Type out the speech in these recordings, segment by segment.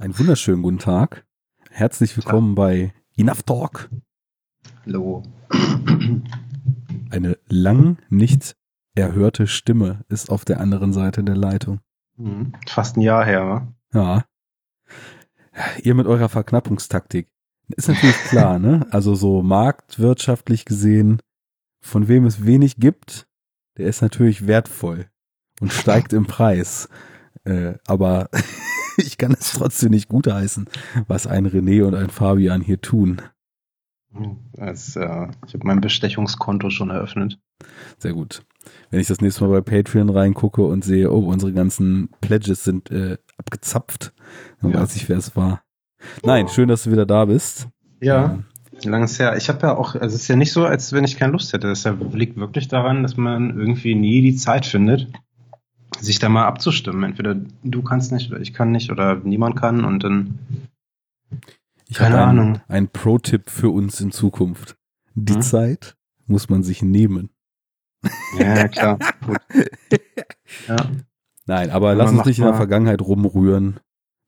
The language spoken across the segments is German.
Einen wunderschönen guten Tag. Herzlich willkommen bei Enough Talk. Hallo. Eine lang nicht erhörte Stimme ist auf der anderen Seite der Leitung. Mhm. Fast ein Jahr her, wa? Ja. Ihr mit eurer Verknappungstaktik. Ist natürlich klar, ne? Also so marktwirtschaftlich gesehen, von wem es wenig gibt, der ist natürlich wertvoll und steigt im Preis. Äh, aber ich kann es trotzdem nicht gutheißen, was ein René und ein Fabian hier tun. Das, äh, ich habe mein Bestechungskonto schon eröffnet. Sehr gut. Wenn ich das nächste Mal bei Patreon reingucke und sehe, oh, unsere ganzen Pledges sind äh, abgezapft, dann ja. weiß ich, wer es war. Nein, schön, dass du wieder da bist. Ja, ähm, lang ist her. Ich habe ja auch, also es ist ja nicht so, als wenn ich keine Lust hätte. Es liegt wirklich daran, dass man irgendwie nie die Zeit findet, sich da mal abzustimmen. Entweder du kannst nicht oder ich kann nicht oder niemand kann und dann. Ich keine ein, Ahnung. Ein Pro-Tipp für uns in Zukunft. Die hm? Zeit muss man sich nehmen. Ja, klar. Ja. Nein, aber lass uns nicht in der Vergangenheit rumrühren.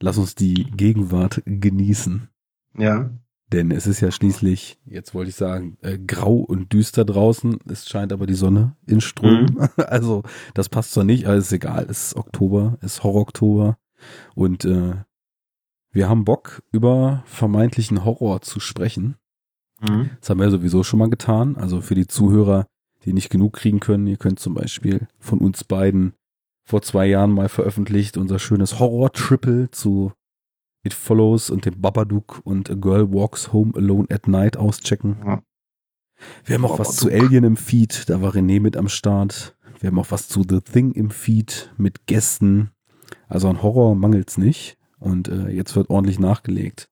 Lass uns die Gegenwart genießen. Ja. Denn es ist ja schließlich, jetzt wollte ich sagen, äh, grau und düster draußen. Es scheint aber die Sonne in Strom. Mhm. Also das passt zwar nicht, aber ist egal. Es ist Oktober, es ist Horror-Oktober. Und äh, wir haben Bock, über vermeintlichen Horror zu sprechen. Mhm. Das haben wir sowieso schon mal getan. Also für die Zuhörer, die nicht genug kriegen können, ihr könnt zum Beispiel von uns beiden vor zwei Jahren mal veröffentlicht unser schönes Horror-Triple zu It Follows und dem Babadook und A Girl Walks Home Alone at Night auschecken. Ja. Wir haben auch Babadook. was zu Alien im Feed, da war René mit am Start. Wir haben auch was zu The Thing im Feed mit Gästen. Also an Horror mangelt's nicht. Und äh, jetzt wird ordentlich nachgelegt.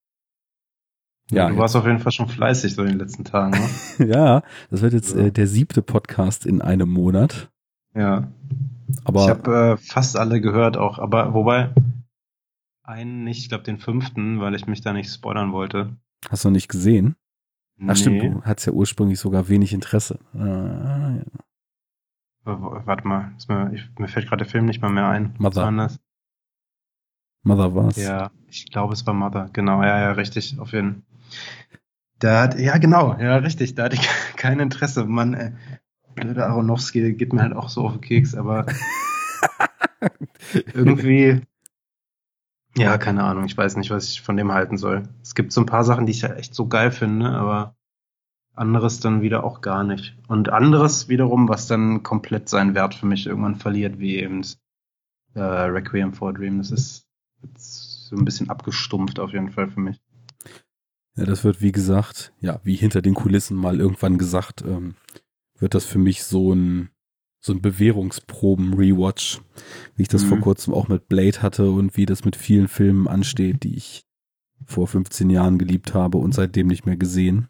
Ja, du warst auf jeden Fall schon fleißig so in den letzten Tagen. Ne? ja, das wird jetzt äh, der siebte Podcast in einem Monat. Ja. Aber ich habe äh, fast alle gehört auch, aber wobei einen nicht, ich glaube den fünften, weil ich mich da nicht spoilern wollte. Hast du nicht gesehen? Nee. Ach stimmt, du hattest ja ursprünglich sogar wenig Interesse. Ah, ja. Warte mal, mir, ich, mir fällt gerade der Film nicht mal mehr ein. Mother. Was war Mother war's. Ja, ich glaube es war Mother. Genau, ja, ja, richtig, auf jeden Fall. Da hat, ja genau, ja, richtig, da hatte ich kein Interesse. Mann, ey, blöde Aronofsky geht mir halt auch so auf den Keks, aber irgendwie ja, keine Ahnung. Ich weiß nicht, was ich von dem halten soll. Es gibt so ein paar Sachen, die ich ja echt so geil finde, aber anderes dann wieder auch gar nicht. Und anderes wiederum, was dann komplett seinen Wert für mich irgendwann verliert, wie eben äh, Requiem for a Dream. Das ist so ein bisschen abgestumpft auf jeden Fall für mich. Ja, das wird wie gesagt, ja, wie hinter den Kulissen mal irgendwann gesagt, ähm, wird das für mich so ein so ein Bewährungsproben-Rewatch, wie ich das mhm. vor kurzem auch mit Blade hatte und wie das mit vielen Filmen ansteht, die ich vor 15 Jahren geliebt habe und seitdem nicht mehr gesehen.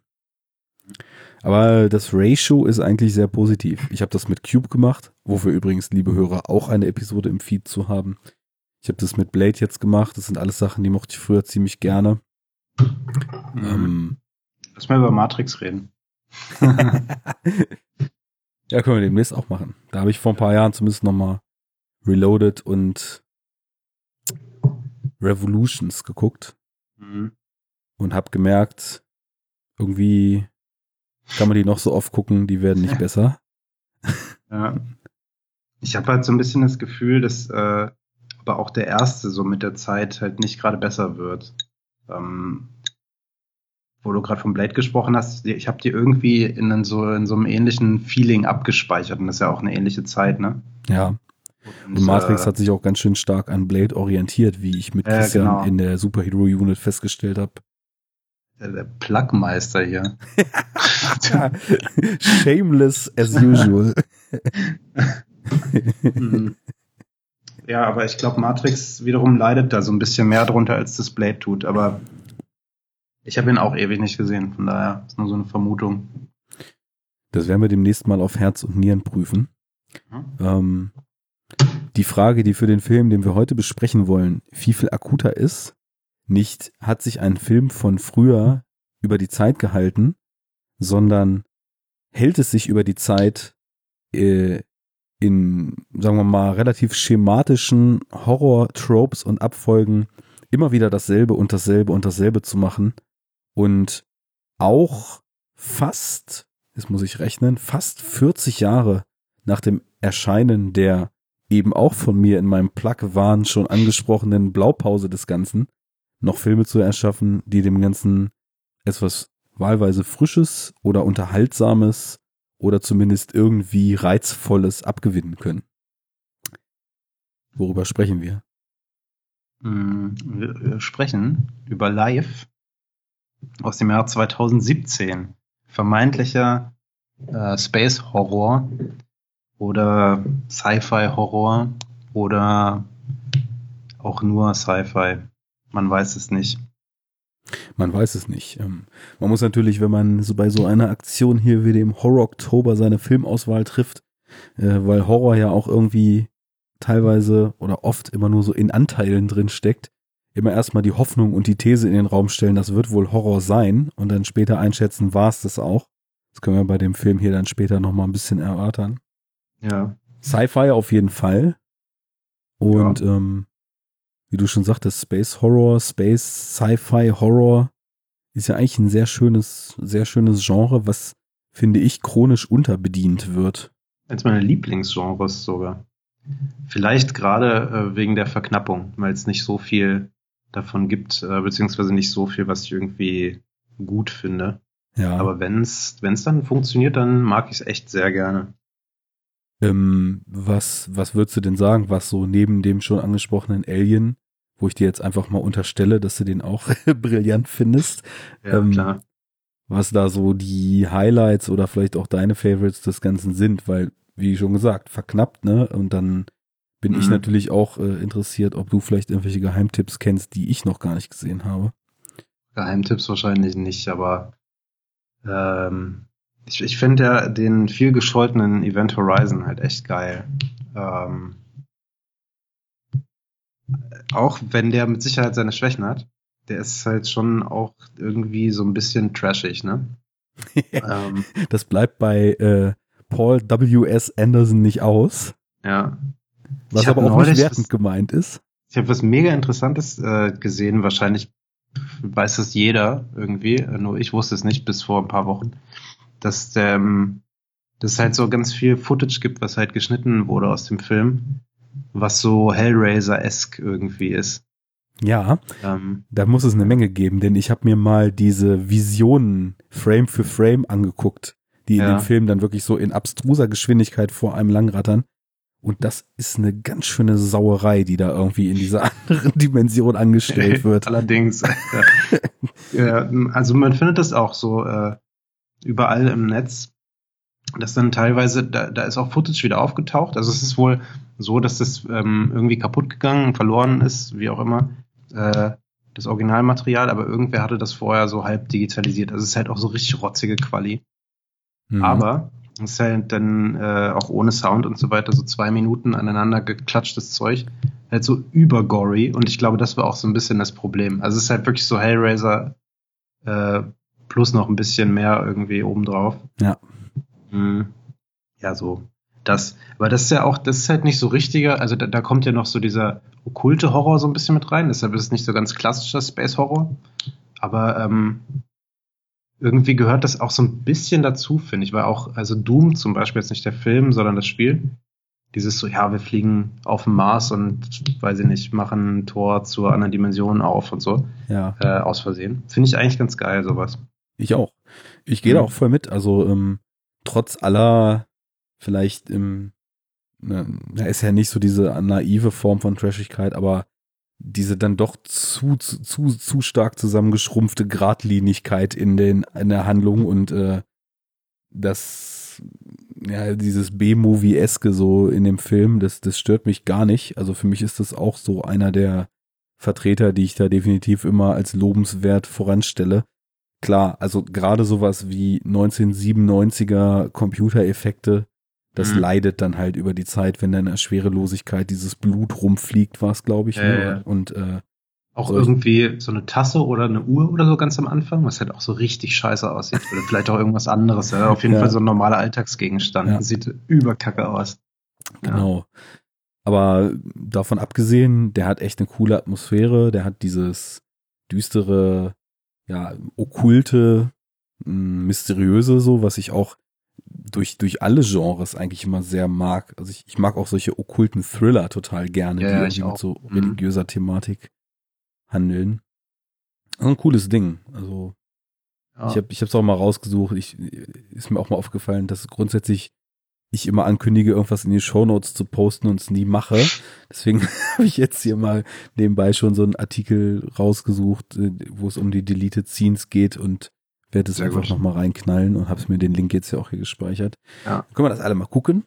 Aber das Ratio ist eigentlich sehr positiv. Ich habe das mit Cube gemacht, wofür übrigens, liebe Hörer, auch eine Episode im Feed zu haben. Ich habe das mit Blade jetzt gemacht. Das sind alles Sachen, die mochte ich früher ziemlich gerne. Mhm. Ähm, Lass mal über Matrix reden. Ja, können wir demnächst auch machen. Da habe ich vor ein paar Jahren zumindest nochmal Reloaded und Revolutions geguckt mhm. und habe gemerkt, irgendwie kann man die noch so oft gucken, die werden nicht besser. Ja. Ich habe halt so ein bisschen das Gefühl, dass äh, aber auch der erste so mit der Zeit halt nicht gerade besser wird. Ähm, wo du gerade vom Blade gesprochen hast, ich habe die irgendwie in so, in so einem ähnlichen Feeling abgespeichert und das ist ja auch eine ähnliche Zeit, ne? Ja. Und, und Matrix äh, hat sich auch ganz schön stark an Blade orientiert, wie ich mit äh, Christian genau. in der Superhero Unit festgestellt habe. Der, der Plugmeister hier. Shameless as usual. Ja, aber ich glaube, Matrix wiederum leidet da so ein bisschen mehr drunter, als das Blade tut. Aber ich habe ihn auch ewig nicht gesehen, von daher ist nur so eine Vermutung. Das werden wir demnächst mal auf Herz und Nieren prüfen. Mhm. Ähm, die Frage, die für den Film, den wir heute besprechen wollen, viel, viel akuter ist, nicht hat sich ein Film von früher über die Zeit gehalten, sondern hält es sich über die Zeit äh, in, sagen wir mal, relativ schematischen Horror-Tropes und Abfolgen immer wieder dasselbe und dasselbe und dasselbe zu machen und auch fast, jetzt muss ich rechnen, fast 40 Jahre nach dem Erscheinen der eben auch von mir in meinem Plug-Wahn schon angesprochenen Blaupause des Ganzen, noch Filme zu erschaffen, die dem Ganzen etwas wahlweise Frisches oder Unterhaltsames oder zumindest irgendwie Reizvolles abgewinnen können. Worüber sprechen wir? Mm, wir sprechen über Live aus dem Jahr 2017. Vermeintlicher äh, Space Horror oder Sci-Fi Horror oder auch nur Sci-Fi. Man weiß es nicht. Man weiß es nicht. Ähm, man muss natürlich, wenn man so bei so einer Aktion hier wie dem Horror Oktober seine Filmauswahl trifft, äh, weil Horror ja auch irgendwie teilweise oder oft immer nur so in Anteilen drin steckt, immer erstmal die Hoffnung und die These in den Raum stellen, das wird wohl Horror sein und dann später einschätzen, war es das auch. Das können wir bei dem Film hier dann später nochmal ein bisschen erörtern. Ja. Sci-Fi auf jeden Fall. Und ja. ähm, wie du schon sagtest, Space Horror, Space Sci-Fi Horror ist ja eigentlich ein sehr schönes, sehr schönes Genre, was finde ich chronisch unterbedient wird. Als meine Lieblingsgenres sogar. Vielleicht gerade äh, wegen der Verknappung, weil es nicht so viel davon gibt, äh, beziehungsweise nicht so viel, was ich irgendwie gut finde. Ja. Aber wenn es dann funktioniert, dann mag ich es echt sehr gerne. Ähm, was, was würdest du denn sagen, was so neben dem schon angesprochenen Alien, wo ich dir jetzt einfach mal unterstelle, dass du den auch brillant findest, ja, ähm, klar. was da so die Highlights oder vielleicht auch deine Favorites des Ganzen sind, weil, wie schon gesagt, verknappt, ne? Und dann bin mhm. ich natürlich auch äh, interessiert, ob du vielleicht irgendwelche Geheimtipps kennst, die ich noch gar nicht gesehen habe. Geheimtipps wahrscheinlich nicht, aber ähm, ich, ich finde ja den viel gescholtenen Event Horizon halt echt geil. Ähm, auch wenn der mit Sicherheit seine Schwächen hat, der ist halt schon auch irgendwie so ein bisschen trashig, ne? ähm, das bleibt bei äh, Paul W.S. Anderson nicht aus. Ja. Was aber auch nicht wertend was, gemeint ist. Ich habe was mega Interessantes äh, gesehen, wahrscheinlich weiß das jeder irgendwie, nur ich wusste es nicht bis vor ein paar Wochen dass ähm, dass halt so ganz viel Footage gibt, was halt geschnitten wurde aus dem Film, was so Hellraiser-esque irgendwie ist. Ja, ähm, da muss es eine Menge geben, denn ich habe mir mal diese Visionen Frame für Frame angeguckt, die in ja. dem Film dann wirklich so in abstruser Geschwindigkeit vor einem langrattern. Und das ist eine ganz schöne Sauerei, die da irgendwie in dieser anderen Dimension angestellt wird. Allerdings. ja, also man findet das auch so äh, überall im Netz. Das dann teilweise, da, da ist auch Footage wieder aufgetaucht. Also es ist wohl so, dass das ähm, irgendwie kaputt gegangen, verloren ist, wie auch immer, äh, das Originalmaterial, aber irgendwer hatte das vorher so halb digitalisiert. Also es ist halt auch so richtig rotzige Quali. Mhm. Aber es ist halt dann äh, auch ohne Sound und so weiter, so zwei Minuten aneinander geklatschtes Zeug, halt so übergory und ich glaube, das war auch so ein bisschen das Problem. Also es ist halt wirklich so Hellraiser äh, plus noch ein bisschen mehr irgendwie obendrauf. Ja. Mhm. Ja, so das. Aber das ist ja auch, das ist halt nicht so richtiger, also da, da kommt ja noch so dieser okkulte Horror so ein bisschen mit rein, deshalb ist es nicht so ganz klassischer Space Horror. Aber ähm, irgendwie gehört das auch so ein bisschen dazu, finde ich, weil auch, also Doom zum Beispiel jetzt nicht der Film, sondern das Spiel. Dieses so, ja, wir fliegen auf dem Mars und, weiß ich nicht, machen ein Tor zur anderen Dimension auf und so. Ja. Äh, aus Versehen. Finde ich eigentlich ganz geil, sowas. Ich auch. Ich gehe mhm. da auch voll mit. Also ähm, trotz aller vielleicht im ne, ist ja nicht so diese naive Form von Trashigkeit, aber diese dann doch zu, zu, zu, stark zusammengeschrumpfte Gradlinigkeit in den, in der Handlung und äh, das, ja, dieses B-Movie-eske so in dem Film, das, das stört mich gar nicht. Also für mich ist das auch so einer der Vertreter, die ich da definitiv immer als lobenswert voranstelle klar, also gerade sowas wie 1997er Computereffekte, das mhm. leidet dann halt über die Zeit, wenn dann in der Schwerelosigkeit dieses Blut rumfliegt, war es, glaube ich. Ja, ne? ja. Und äh, auch so irgendwie so eine Tasse oder eine Uhr oder so ganz am Anfang, was halt auch so richtig scheiße aussieht. Oder vielleicht auch irgendwas anderes. Ja? Auf jeden. Fall so ein normaler Alltagsgegenstand. Sieht überkacke aus. Genau. Aber davon abgesehen, der hat echt eine coole Atmosphäre, der hat dieses düstere, ja, okkulte, mysteriöse so, was ich auch durch, durch alle Genres eigentlich immer sehr mag. Also ich, ich mag auch solche okkulten Thriller total gerne, Ja, die mit so Mhm. religiöser Thematik handeln. Also ein cooles Ding. Also Ja. ich habe ich es auch mal rausgesucht. Ich, ist mir auch mal aufgefallen, dass grundsätzlich ich immer ankündige, irgendwas in die Shownotes zu posten und es nie mache. Deswegen habe ich jetzt hier mal nebenbei schon so einen Artikel rausgesucht, äh, wo es um die Deleted Scenes geht und werde es Sehr einfach nochmal reinknallen und habe mir den Link jetzt ja auch hier gespeichert. Ja. Können wir das alle mal gucken?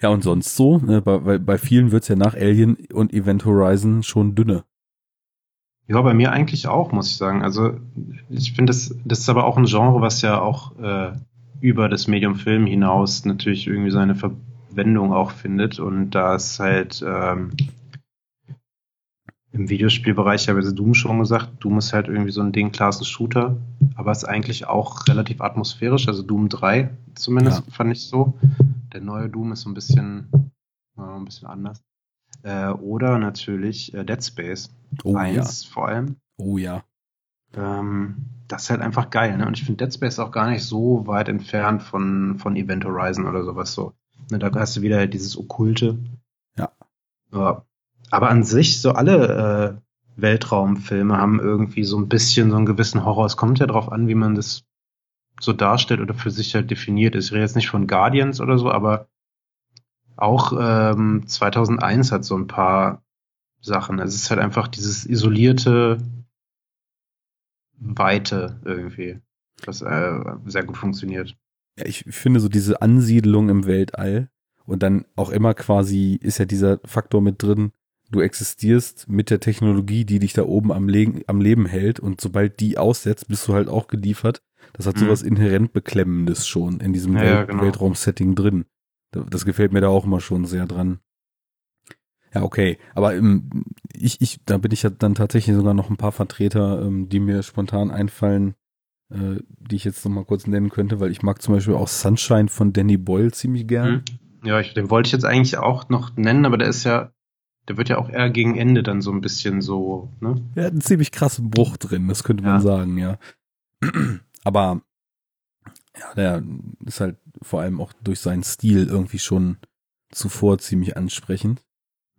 Ja, und sonst so, ne, bei, bei, bei vielen wird's ja nach Alien und Event Horizon schon dünne. Ja, bei mir eigentlich auch, muss ich sagen. Also ich finde, das, das ist aber auch ein Genre, was ja auch äh, über das Medium Film hinaus natürlich irgendwie seine Verwendung auch findet. Und da ist halt ähm, im Videospielbereich, ich habe jetzt Doom schon gesagt, Doom ist halt irgendwie so ein Ding, klar ist ein Shooter, aber ist eigentlich auch relativ atmosphärisch, also Doom 3 zumindest fand ich so. Der neue Doom ist so ein bisschen, äh, ein bisschen anders. Äh, oder natürlich äh, Dead Space Oh eins vor allem. ja. Oh ja. Ähm, das ist halt einfach geil, ne? Und ich finde Dead Space auch gar nicht so weit entfernt von, von Event Horizon oder sowas so. Ne, da hast du wieder halt dieses Okkulte. Ja. ja. Aber an sich, so alle äh, Weltraumfilme haben irgendwie so ein bisschen so einen gewissen Horror. Es kommt ja drauf an, wie man das so darstellt oder für sich halt definiert. Ich rede jetzt nicht von Guardians oder so, aber auch ähm, 2001 hat so ein paar Sachen. Es ist halt einfach dieses isolierte Weite irgendwie, was äh, sehr gut funktioniert. Ja, ich finde so diese Ansiedlung im Weltall und dann auch immer quasi ist ja dieser Faktor mit drin, du existierst mit der Technologie, die dich da oben am, Le am Leben hält und sobald die aussetzt, bist du halt auch geliefert. Das hat Mhm. sowas inhärent Beklemmendes schon in diesem Ja, Welt genau. Weltraum-Setting drin. Da- Das gefällt mir da auch immer schon sehr dran. Ja, okay. Aber ähm, ich, ich, da bin ich ja dann tatsächlich sogar noch ein paar Vertreter, ähm, die mir spontan einfallen, äh, die ich jetzt noch mal kurz nennen könnte, weil ich mag zum Beispiel auch Sunshine von Danny Boyle ziemlich gern. Mhm. Ja, ich, den wollte ich jetzt eigentlich auch noch nennen, aber der ist ja, der wird ja auch eher gegen Ende dann so ein bisschen so, ne? Er hat einen ziemlich krassen Bruch drin, das könnte man Ja. sagen, ja. Aber ja, der ist halt vor allem auch durch seinen Stil irgendwie schon zuvor ziemlich ansprechend.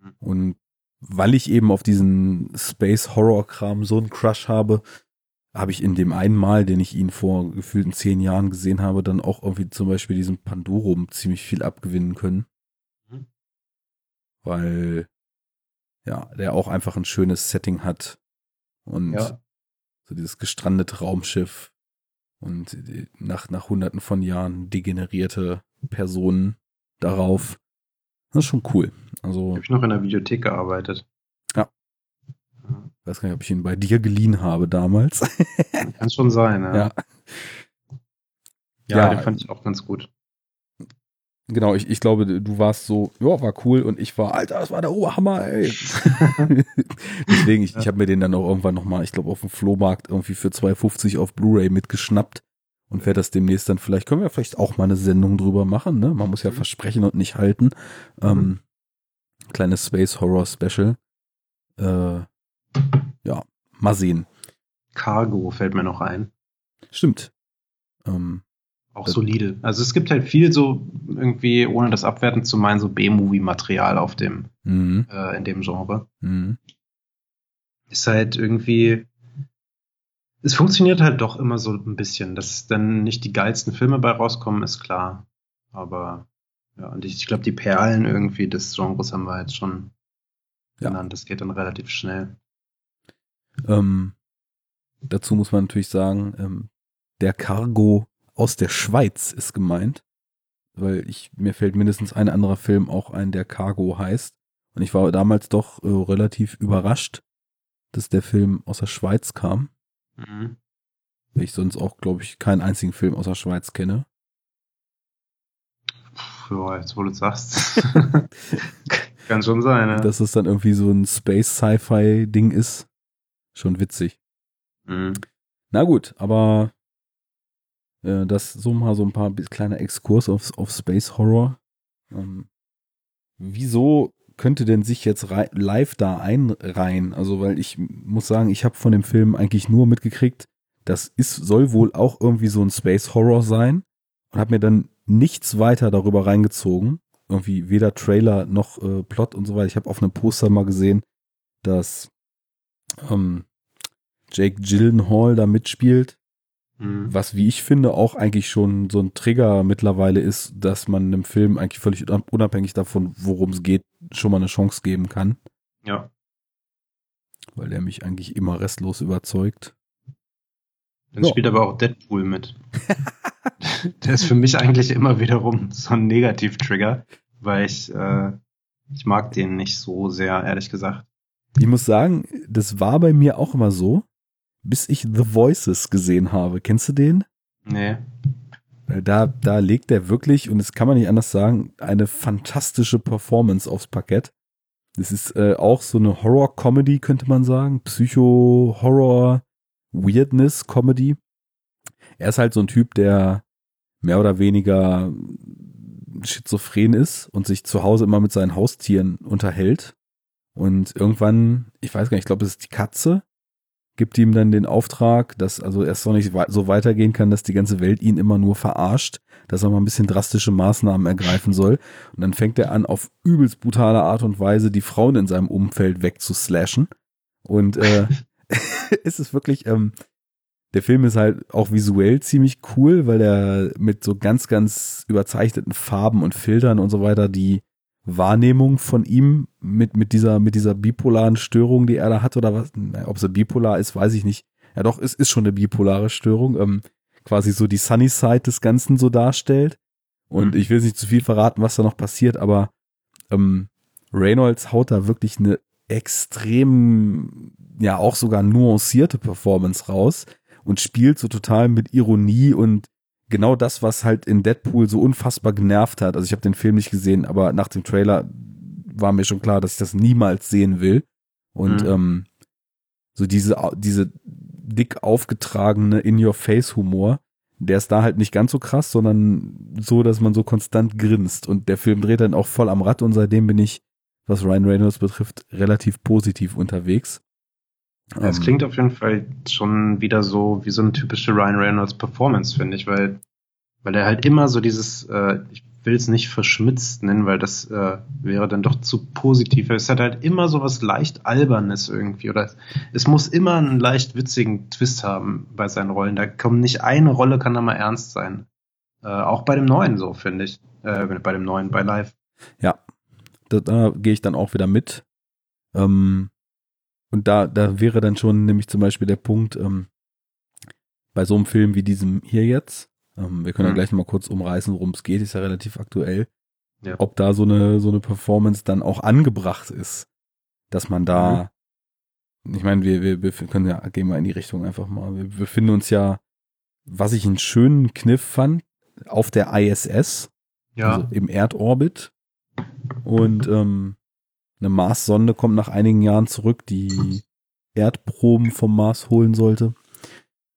Mhm. Und weil ich eben auf diesen Space-Horror-Kram so einen Crush habe, habe ich in dem einen Mal, den ich ihn vor gefühlten zehn Jahren gesehen habe, dann auch irgendwie zum Beispiel diesem Pandorum ziemlich viel abgewinnen können. Mhm. Weil, ja, der auch einfach ein schönes Setting hat. Und Ja. so dieses gestrandete Raumschiff und nach, nach hunderten von Jahren degenerierte Personen darauf. Das ist schon cool. Also, Habe ich noch in der Videothek gearbeitet. Ja. Ja. weiß gar nicht, ob ich ihn bei dir geliehen habe damals. Kann schon sein, ja. ja. Ja, Ja. den fand ich auch ganz gut. Genau, ich, ich glaube, du warst so, ja, war cool und ich war, Alter, das war der Oberhammer, ey. Deswegen, ich, ich habe mir den dann auch irgendwann nochmal, ich glaube, auf dem Flohmarkt irgendwie für 2,50 auf Blu-ray mitgeschnappt und werde das demnächst dann vielleicht, können wir vielleicht auch mal eine Sendung drüber machen, ne? Man muss ja Mhm. versprechen und nicht halten. Ähm, kleines Space Horror Special. Äh, ja, mal sehen. Cargo fällt mir noch ein. Stimmt. Ähm, Auch solide. Also es gibt halt viel so irgendwie, ohne das abwertend zu meinen, so B-Movie-Material auf dem, mh, äh, in dem Genre. mh. Ist halt irgendwie, es funktioniert halt doch immer so ein bisschen. Dass dann nicht die geilsten Filme bei rauskommen, ist klar. Aber ja, und ich, ich glaube, die Perlen irgendwie des Genres haben wir jetzt schon Ja. genannt. Das geht dann relativ schnell. Ähm, dazu muss man natürlich sagen, ähm, der Cargo aus der Schweiz ist gemeint, weil ich mir fällt mindestens ein anderer Film auch ein, der Cargo heißt. Und ich war damals doch äh, relativ überrascht, dass der Film aus der Schweiz kam, Mhm. weil ich sonst auch, glaube ich, keinen einzigen Film aus der Schweiz kenne. Ja, jetzt wo du es sagst. Kann schon sein, ja. Dass es dann irgendwie so ein Space-Sci-Fi-Ding ist, schon witzig. Mhm. Na gut, aber äh, das so mal so ein paar kleine Exkurs auf, auf Space Horror. Ähm, wieso könnte denn sich jetzt live da einreihen? Also, weil ich muss sagen, ich habe von dem Film eigentlich nur mitgekriegt, das ist, soll wohl auch irgendwie so ein Space Horror sein und habe mir dann nichts weiter darüber reingezogen. Irgendwie weder Trailer noch äh, Plot und so weiter. Ich habe auf einem Poster mal gesehen, dass ähm, Jake Gyllenhaal da mitspielt. Mhm. Was, wie ich finde, auch eigentlich schon so ein Trigger mittlerweile ist, dass man einem Film eigentlich völlig unabhängig davon, worum es geht, schon mal eine Chance geben kann. Ja. Weil der mich eigentlich immer restlos überzeugt. Dann so. spielt aber auch Deadpool mit. der ist für mich eigentlich immer wiederum so ein Negativ-Trigger, weil ich, äh, ich mag den nicht so sehr, ehrlich gesagt. Ich muss sagen, das war bei mir auch immer so, bis ich The Voices gesehen habe. Kennst du den? Nee. Da, da legt er wirklich, und das kann man nicht anders sagen, eine fantastische Performance aufs Parkett. Das ist äh, auch so eine Horror-Comedy, könnte man sagen. Psycho-Horror-Weirdness-Comedy. Er ist halt so ein Typ, der mehr oder weniger schizophren ist und sich zu Hause immer mit seinen Haustieren unterhält. Und irgendwann, ich weiß gar nicht, ich glaube, es ist die Katze, gibt ihm dann den Auftrag, dass also erst noch nicht so weitergehen kann, dass die ganze Welt ihn immer nur verarscht, dass er mal ein bisschen drastische Maßnahmen ergreifen soll. Und dann fängt er an, auf übelst brutale Art und Weise die Frauen in seinem Umfeld wegzuslashen. Und äh, es ist wirklich, ähm, der Film ist halt auch visuell ziemlich cool, weil er mit so ganz, ganz überzeichneten Farben und Filtern und so weiter die Wahrnehmung von ihm mit, mit dieser, mit dieser bipolaren Störung, die er da hat oder was, ob sie bipolar ist, weiß ich nicht. Ja doch, es ist schon eine bipolare Störung, ähm, quasi so die Sunny Side des Ganzen so darstellt. Und mhm. ich will nicht zu viel verraten, was da noch passiert, aber ähm, Reynolds haut da wirklich eine extrem, ja auch sogar nuancierte Performance raus und spielt so total mit Ironie und genau das, was halt in Deadpool so unfassbar genervt hat. Also ich habe den Film nicht gesehen, aber nach dem Trailer war mir schon klar, dass ich das niemals sehen will. Und mhm. ähm, so diese, diese dick aufgetragene In-Your-Face-Humor, der ist da halt nicht ganz so krass, sondern so, dass man so konstant grinst. Und der Film dreht dann auch voll am Rad und seitdem bin ich, was Ryan Reynolds betrifft, relativ positiv unterwegs. Ja, es ähm, klingt auf jeden Fall schon wieder so wie so eine typische Ryan Reynolds Performance, finde ich, weil, weil er halt immer so dieses, äh, ich will es nicht verschmitzt nennen, weil das äh, wäre dann doch zu positiv. Es hat halt immer so was leicht Albernes irgendwie oder es muss immer einen leicht witzigen Twist haben bei seinen Rollen. Da kommt nicht eine Rolle, kann da mal ernst sein. Äh, auch bei dem neuen so, finde ich. Äh, bei dem neuen, bei Live. Ja, da, da gehe ich dann auch wieder mit. Ähm, und da, da wäre dann schon nämlich zum Beispiel der Punkt, ähm, bei so einem Film wie diesem hier jetzt, ähm, wir können mhm. ja gleich nochmal kurz umreißen, worum es geht, ist ja relativ aktuell, ja. ob da so eine, so eine Performance dann auch angebracht ist, dass man da, mhm. ich meine, wir, wir, wir können ja, gehen wir in die Richtung einfach mal, wir befinden uns ja, was ich einen schönen Kniff fand, auf der ISS, ja. also im Erdorbit und ähm, eine Mars-Sonde kommt nach einigen Jahren zurück, die Erdproben vom Mars holen sollte.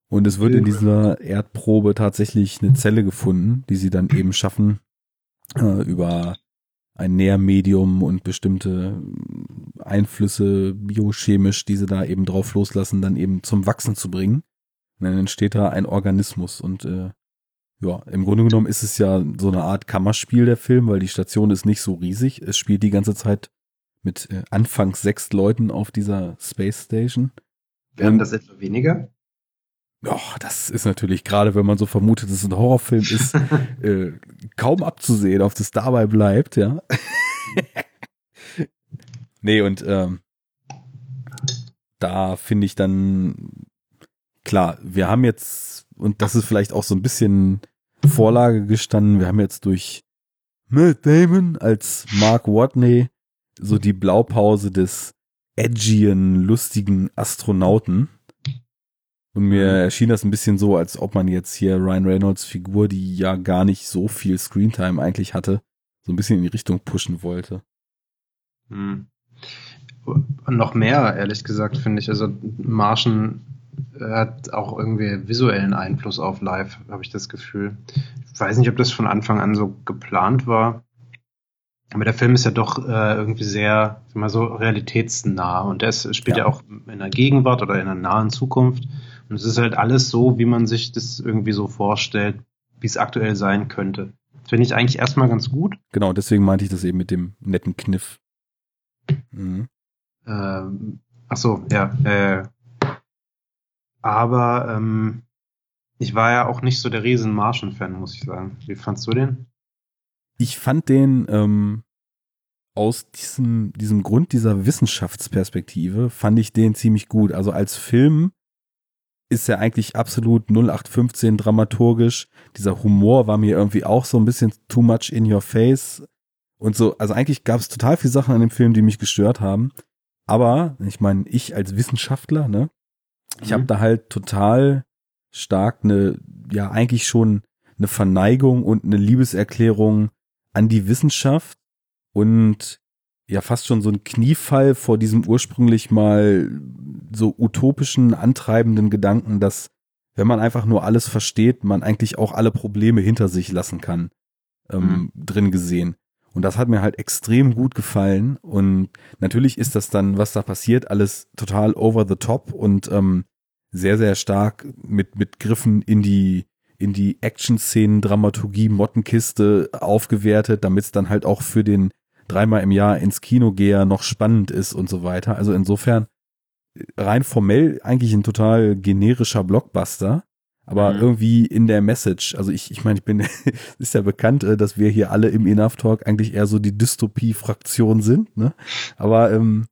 Und es wird in dieser Erdprobe tatsächlich eine Zelle gefunden, die sie dann eben schaffen, äh, über ein Nährmedium und bestimmte Einflüsse biochemisch, die sie da eben drauf loslassen, dann eben zum Wachsen zu bringen. Und dann entsteht da ein Organismus und äh, ja, im Grunde genommen ist es ja so eine Art Kammerspiel der Film, weil die Station ist nicht so riesig. Es spielt die ganze Zeit mit äh, anfangs sechs Leuten auf dieser Space Station. Werden das etwa weniger? Och, das ist natürlich, gerade wenn man so vermutet, dass es ein Horrorfilm ist, äh, kaum abzusehen, ob das dabei bleibt, ja. nee, und ähm, da finde ich dann, klar, wir haben jetzt, und das ist vielleicht auch so ein bisschen Vorlage gestanden, wir haben jetzt durch Matt Damon als Mark Watney so die Blaupause des edgyen, lustigen Astronauten. Und mir mhm. erschien das ein bisschen so, als ob man jetzt hier Ryan Reynolds Figur, die ja gar nicht so viel Screentime eigentlich hatte, so ein bisschen in die Richtung pushen wollte. Hm. Noch mehr, ehrlich gesagt, finde ich. Also Martian hat auch irgendwie visuellen Einfluss auf Live, habe ich das Gefühl. Ich weiß nicht, ob das von Anfang an so geplant war. Aber der Film ist ja doch äh, irgendwie sehr, mal so realitätsnah und der spielt ja. ja auch in der Gegenwart oder in der nahen Zukunft. Und es ist halt alles so, wie man sich das irgendwie so vorstellt, wie es aktuell sein könnte. Das finde ich eigentlich erstmal ganz gut. Genau, deswegen meinte ich das eben mit dem netten Kniff. Mhm. Ähm, ach so, ja. Äh, aber ähm, ich war ja auch nicht so der riesen Martian-Fan, muss ich sagen. Wie fandst du den? Ich fand den ähm, aus diesem, diesem Grund dieser Wissenschaftsperspektive, fand ich den ziemlich gut. Also als Film ist er eigentlich absolut 0815 dramaturgisch. Dieser Humor war mir irgendwie auch so ein bisschen too much in your face. Und so, also eigentlich gab es total viele Sachen an dem Film, die mich gestört haben. Aber, ich meine, ich als Wissenschaftler, ne, ich mhm. habe da halt total stark eine, ja, eigentlich schon eine Verneigung und eine Liebeserklärung an die Wissenschaft und ja fast schon so ein Kniefall vor diesem ursprünglich mal so utopischen, antreibenden Gedanken, dass wenn man einfach nur alles versteht, man eigentlich auch alle Probleme hinter sich lassen kann, ähm, mhm. drin gesehen. Und das hat mir halt extrem gut gefallen. Und natürlich ist das dann, was da passiert, alles total over the top und ähm, sehr, sehr stark mit, mit Griffen in die, in die Action-Szenen, Dramaturgie, Mottenkiste aufgewertet, damit es dann halt auch für den dreimal im Jahr ins Kino gehe, noch spannend ist und so weiter. Also insofern rein formell eigentlich ein total generischer Blockbuster, aber mhm. irgendwie in der Message. Also ich, ich meine, ich bin, ist ja bekannt, äh, dass wir hier alle im Enough Talk eigentlich eher so die Dystopie-Fraktion sind, ne? Aber ähm,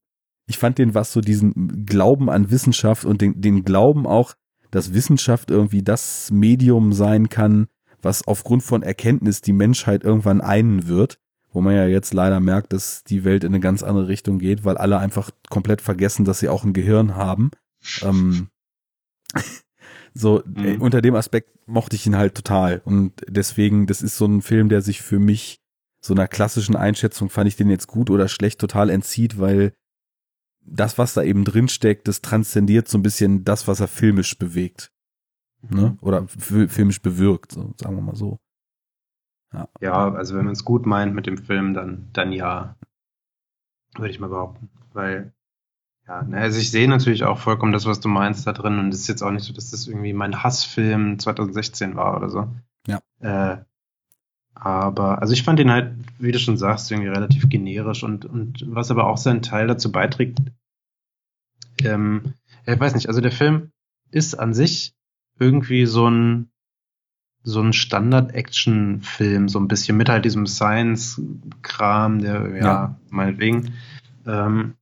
ich fand den was so diesen Glauben an Wissenschaft und den, den Glauben auch, dass Wissenschaft irgendwie das Medium sein kann, was aufgrund von Erkenntnis die Menschheit irgendwann einen wird wo man ja jetzt leider merkt, dass die Welt in eine ganz andere Richtung geht, weil alle einfach komplett vergessen, dass sie auch ein Gehirn haben. Ähm, so, mhm. Äh, unter dem Aspekt mochte ich ihn halt total. Und deswegen, das ist so ein Film, der sich für mich so einer klassischen Einschätzung, fand ich den jetzt gut oder schlecht, total entzieht, weil das, was da eben drin steckt, das transzendiert so ein bisschen das, was er filmisch bewegt. Ne? Mhm. Oder filmisch bewirkt, so, sagen wir mal so. Ja. ja, also wenn man es gut meint mit dem Film, dann, dann ja. Würde ich mal behaupten. Weil, ja, ne, also ich sehe natürlich auch vollkommen das, was du meinst da drin. Und es ist jetzt auch nicht so, dass das irgendwie mein Hassfilm 2016 war oder so. Ja. Äh, aber, also ich fand ihn halt, wie du schon sagst, irgendwie relativ generisch und, und was aber auch seinen Teil dazu beiträgt, ähm, ich weiß nicht, also der Film ist an sich irgendwie so ein, so ein Standard-Action-Film, so ein bisschen mit halt diesem Science-Kram, der, ja, ja, meinetwegen. Ähm,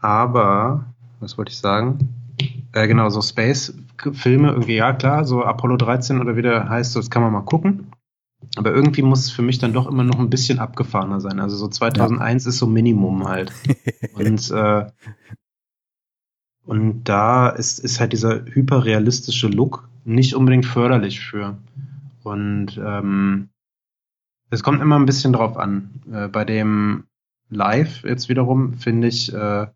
aber, was wollte ich sagen? Äh, genau, so Space-Filme, irgendwie, ja klar, so Apollo 13 oder wie der heißt, das kann man mal gucken. Aber irgendwie muss es für mich dann doch immer noch ein bisschen abgefahrener sein. Also so 2001 ja. ist so Minimum halt. und, äh, und da ist, ist halt dieser hyperrealistische Look nicht unbedingt förderlich für. Und ähm, es kommt immer ein bisschen drauf an. Äh, bei dem Live jetzt wiederum finde ich, äh,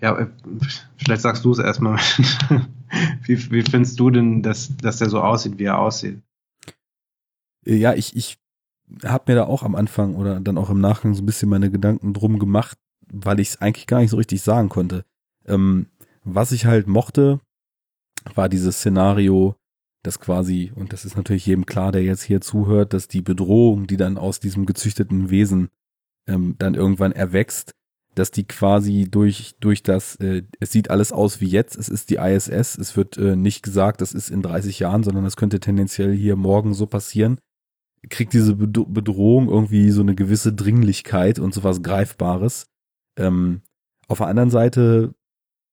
ja, äh, vielleicht sagst du es erstmal. wie, wie findest du denn, dass, dass der so aussieht, wie er aussieht? Ja, ich, ich habe mir da auch am Anfang oder dann auch im Nachgang so ein bisschen meine Gedanken drum gemacht, weil ich es eigentlich gar nicht so richtig sagen konnte. Ähm, was ich halt mochte, war dieses Szenario, dass quasi, und das ist natürlich jedem klar, der jetzt hier zuhört, dass die Bedrohung, die dann aus diesem gezüchteten Wesen ähm, dann irgendwann erwächst, dass die quasi durch, durch das, äh, es sieht alles aus wie jetzt, es ist die ISS, es wird äh, nicht gesagt, das ist in 30 Jahren, sondern das könnte tendenziell hier morgen so passieren, kriegt diese Bedrohung irgendwie so eine gewisse Dringlichkeit und sowas Greifbares. Ähm, auf der anderen Seite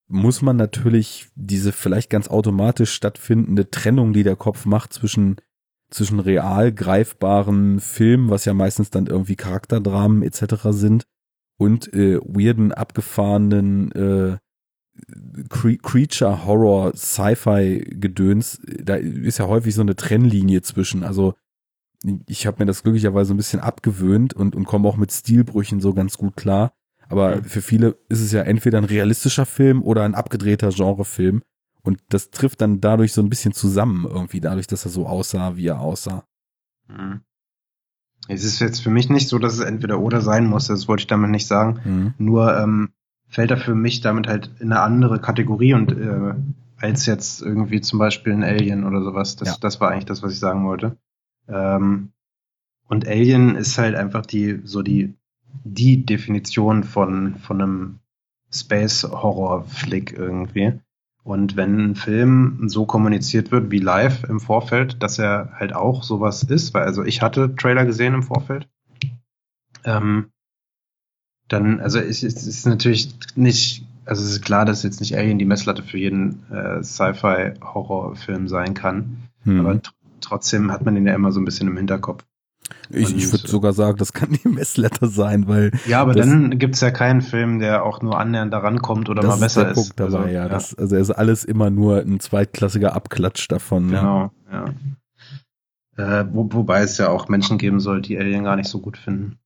muss man natürlich diese vielleicht ganz automatisch stattfindende Trennung, die der Kopf macht zwischen zwischen real greifbaren Filmen, was ja meistens dann irgendwie Charakterdramen etc. sind, und äh, weirden, abgefahrenen äh, Creature Horror Sci-Fi Gedöns, da ist ja häufig so eine Trennlinie zwischen. Also ich habe mir das glücklicherweise ein bisschen abgewöhnt und, und komme auch mit Stilbrüchen so ganz gut klar. Aber mhm. für viele ist es ja entweder ein realistischer Film oder ein abgedrehter Genrefilm. Und das trifft dann dadurch so ein bisschen zusammen irgendwie, dadurch, dass er so aussah, wie er aussah. Mhm. Es ist jetzt für mich nicht so, dass es entweder oder sein muss, das wollte ich damit nicht sagen. Mhm. Nur ähm, fällt er für mich damit halt in eine andere Kategorie und äh, als jetzt irgendwie zum Beispiel ein Alien oder sowas. Das, ja. das war eigentlich das, was ich sagen wollte. Ähm, und Alien ist halt einfach die, so die, die Definition von, von einem Space-Horror-Flick irgendwie. Und wenn ein Film so kommuniziert wird wie live im Vorfeld, dass er halt auch sowas ist, weil also ich hatte Trailer gesehen im Vorfeld, ähm, dann, also es, es ist natürlich nicht, also es ist klar, dass jetzt nicht Alien die Messlatte für jeden äh, Sci-Fi-Horrorfilm sein kann, hm. aber trotzdem hat man den ja immer so ein bisschen im Hinterkopf. Ich, ich würde sogar sagen, das kann die Messletter sein, weil. Ja, aber das, dann gibt's ja keinen Film, der auch nur annähernd daran kommt oder mal besser ist. Ist dabei, also, ja. Das, also er ist alles immer nur ein zweitklassiger Abklatsch davon. Ne? Genau, ja. Äh, wo, wobei es ja auch Menschen geben soll, die Alien gar nicht so gut finden.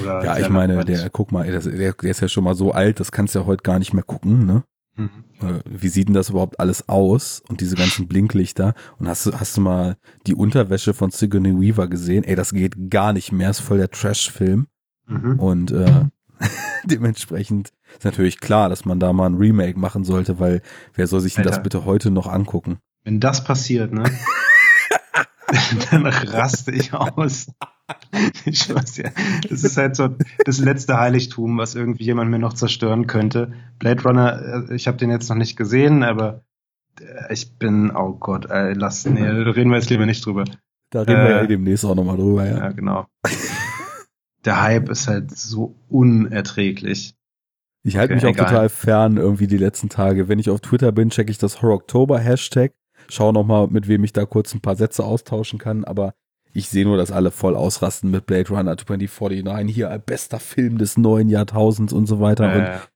Oder ja, ich meine, der, guck mal, der, der ist ja schon mal so alt, das kannst du ja heute gar nicht mehr gucken, ne? Mhm. Äh, wie sieht denn das überhaupt alles aus und diese ganzen Blinklichter? Und hast du, hast du mal die Unterwäsche von Sigourney Weaver gesehen? Ey, das geht gar nicht mehr, ist voll der Trash-Film. Mhm. Und äh, dementsprechend ist natürlich klar, dass man da mal ein Remake machen sollte, weil wer soll sich denn das bitte heute noch angucken? Wenn das passiert, ne? dann raste ich aus. Ich weiß ja, das ist halt so das letzte Heiligtum, was irgendwie jemand mir noch zerstören könnte. Blade Runner, äh, ich habe den jetzt noch nicht gesehen, aber äh, ich bin, oh Gott, ey, lass, nee, reden wir jetzt lieber nicht drüber. Da reden äh, wir ja äh, demnächst auch nochmal drüber, ja. Ja, genau. Der Hype ist halt so unerträglich. Ich halte okay, mich auch egal. total fern irgendwie die letzten Tage. Wenn ich auf Twitter bin, checke ich das Horror Oktober Hashtag, schau nochmal, mit wem ich da kurz ein paar Sätze austauschen kann, aber ich sehe nur, dass alle voll ausrasten mit Blade Runner 2049, hier bester Film des neuen Jahrtausends und so weiter. Äh. Und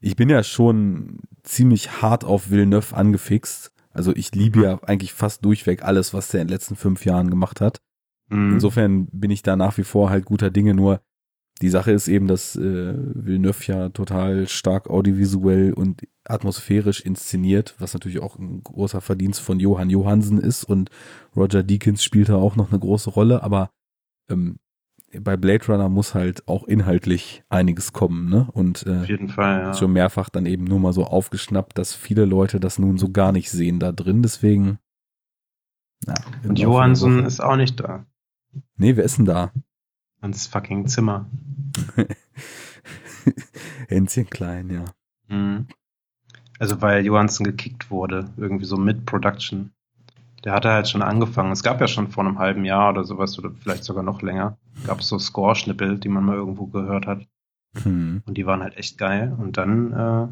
ich bin ja schon ziemlich hart auf Villeneuve angefixt. Also ich liebe mhm. ja eigentlich fast durchweg alles, was der in den letzten fünf Jahren gemacht hat. Mhm. Insofern bin ich da nach wie vor halt guter Dinge, nur die Sache ist eben, dass äh, Villeneuve ja total stark audiovisuell und atmosphärisch inszeniert, was natürlich auch ein großer Verdienst von Johann Johansen ist und Roger Deakins spielt da auch noch eine große Rolle, aber ähm, bei Blade Runner muss halt auch inhaltlich einiges kommen, ne? Und äh, Auf jeden Fall, ja. schon mehrfach dann eben nur mal so aufgeschnappt, dass viele Leute das nun so gar nicht sehen da drin, deswegen. Ja, und Johansson ist auch nicht da. Nee, wer ist denn da? Ans fucking Zimmer. Hänschen klein, ja. Mhm. Also weil Johansson gekickt wurde, irgendwie so mit Production. Der hatte halt schon angefangen. Es gab ja schon vor einem halben Jahr oder sowas, oder vielleicht sogar noch länger, gab es so Score-Schnippel, die man mal irgendwo gehört hat. Mhm. Und die waren halt echt geil. Und dann äh,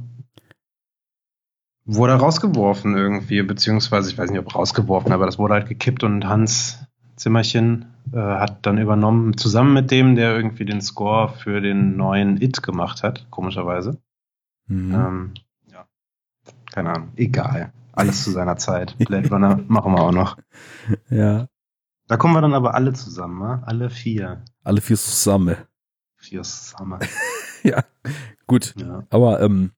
wurde er rausgeworfen irgendwie, beziehungsweise ich weiß nicht, ob rausgeworfen, aber das wurde halt gekippt und Hans Zimmerchen äh, hat dann übernommen, zusammen mit dem, der irgendwie den Score für den neuen It gemacht hat, komischerweise. Mhm. Ähm, ja, keine Ahnung, egal. Alles zu seiner Zeit. Blade Runner machen wir auch noch. Ja. Da kommen wir dann aber alle zusammen, ne? alle vier. Alle vier zusammen. Vier zusammen. ja, gut. Ja. Aber ähm,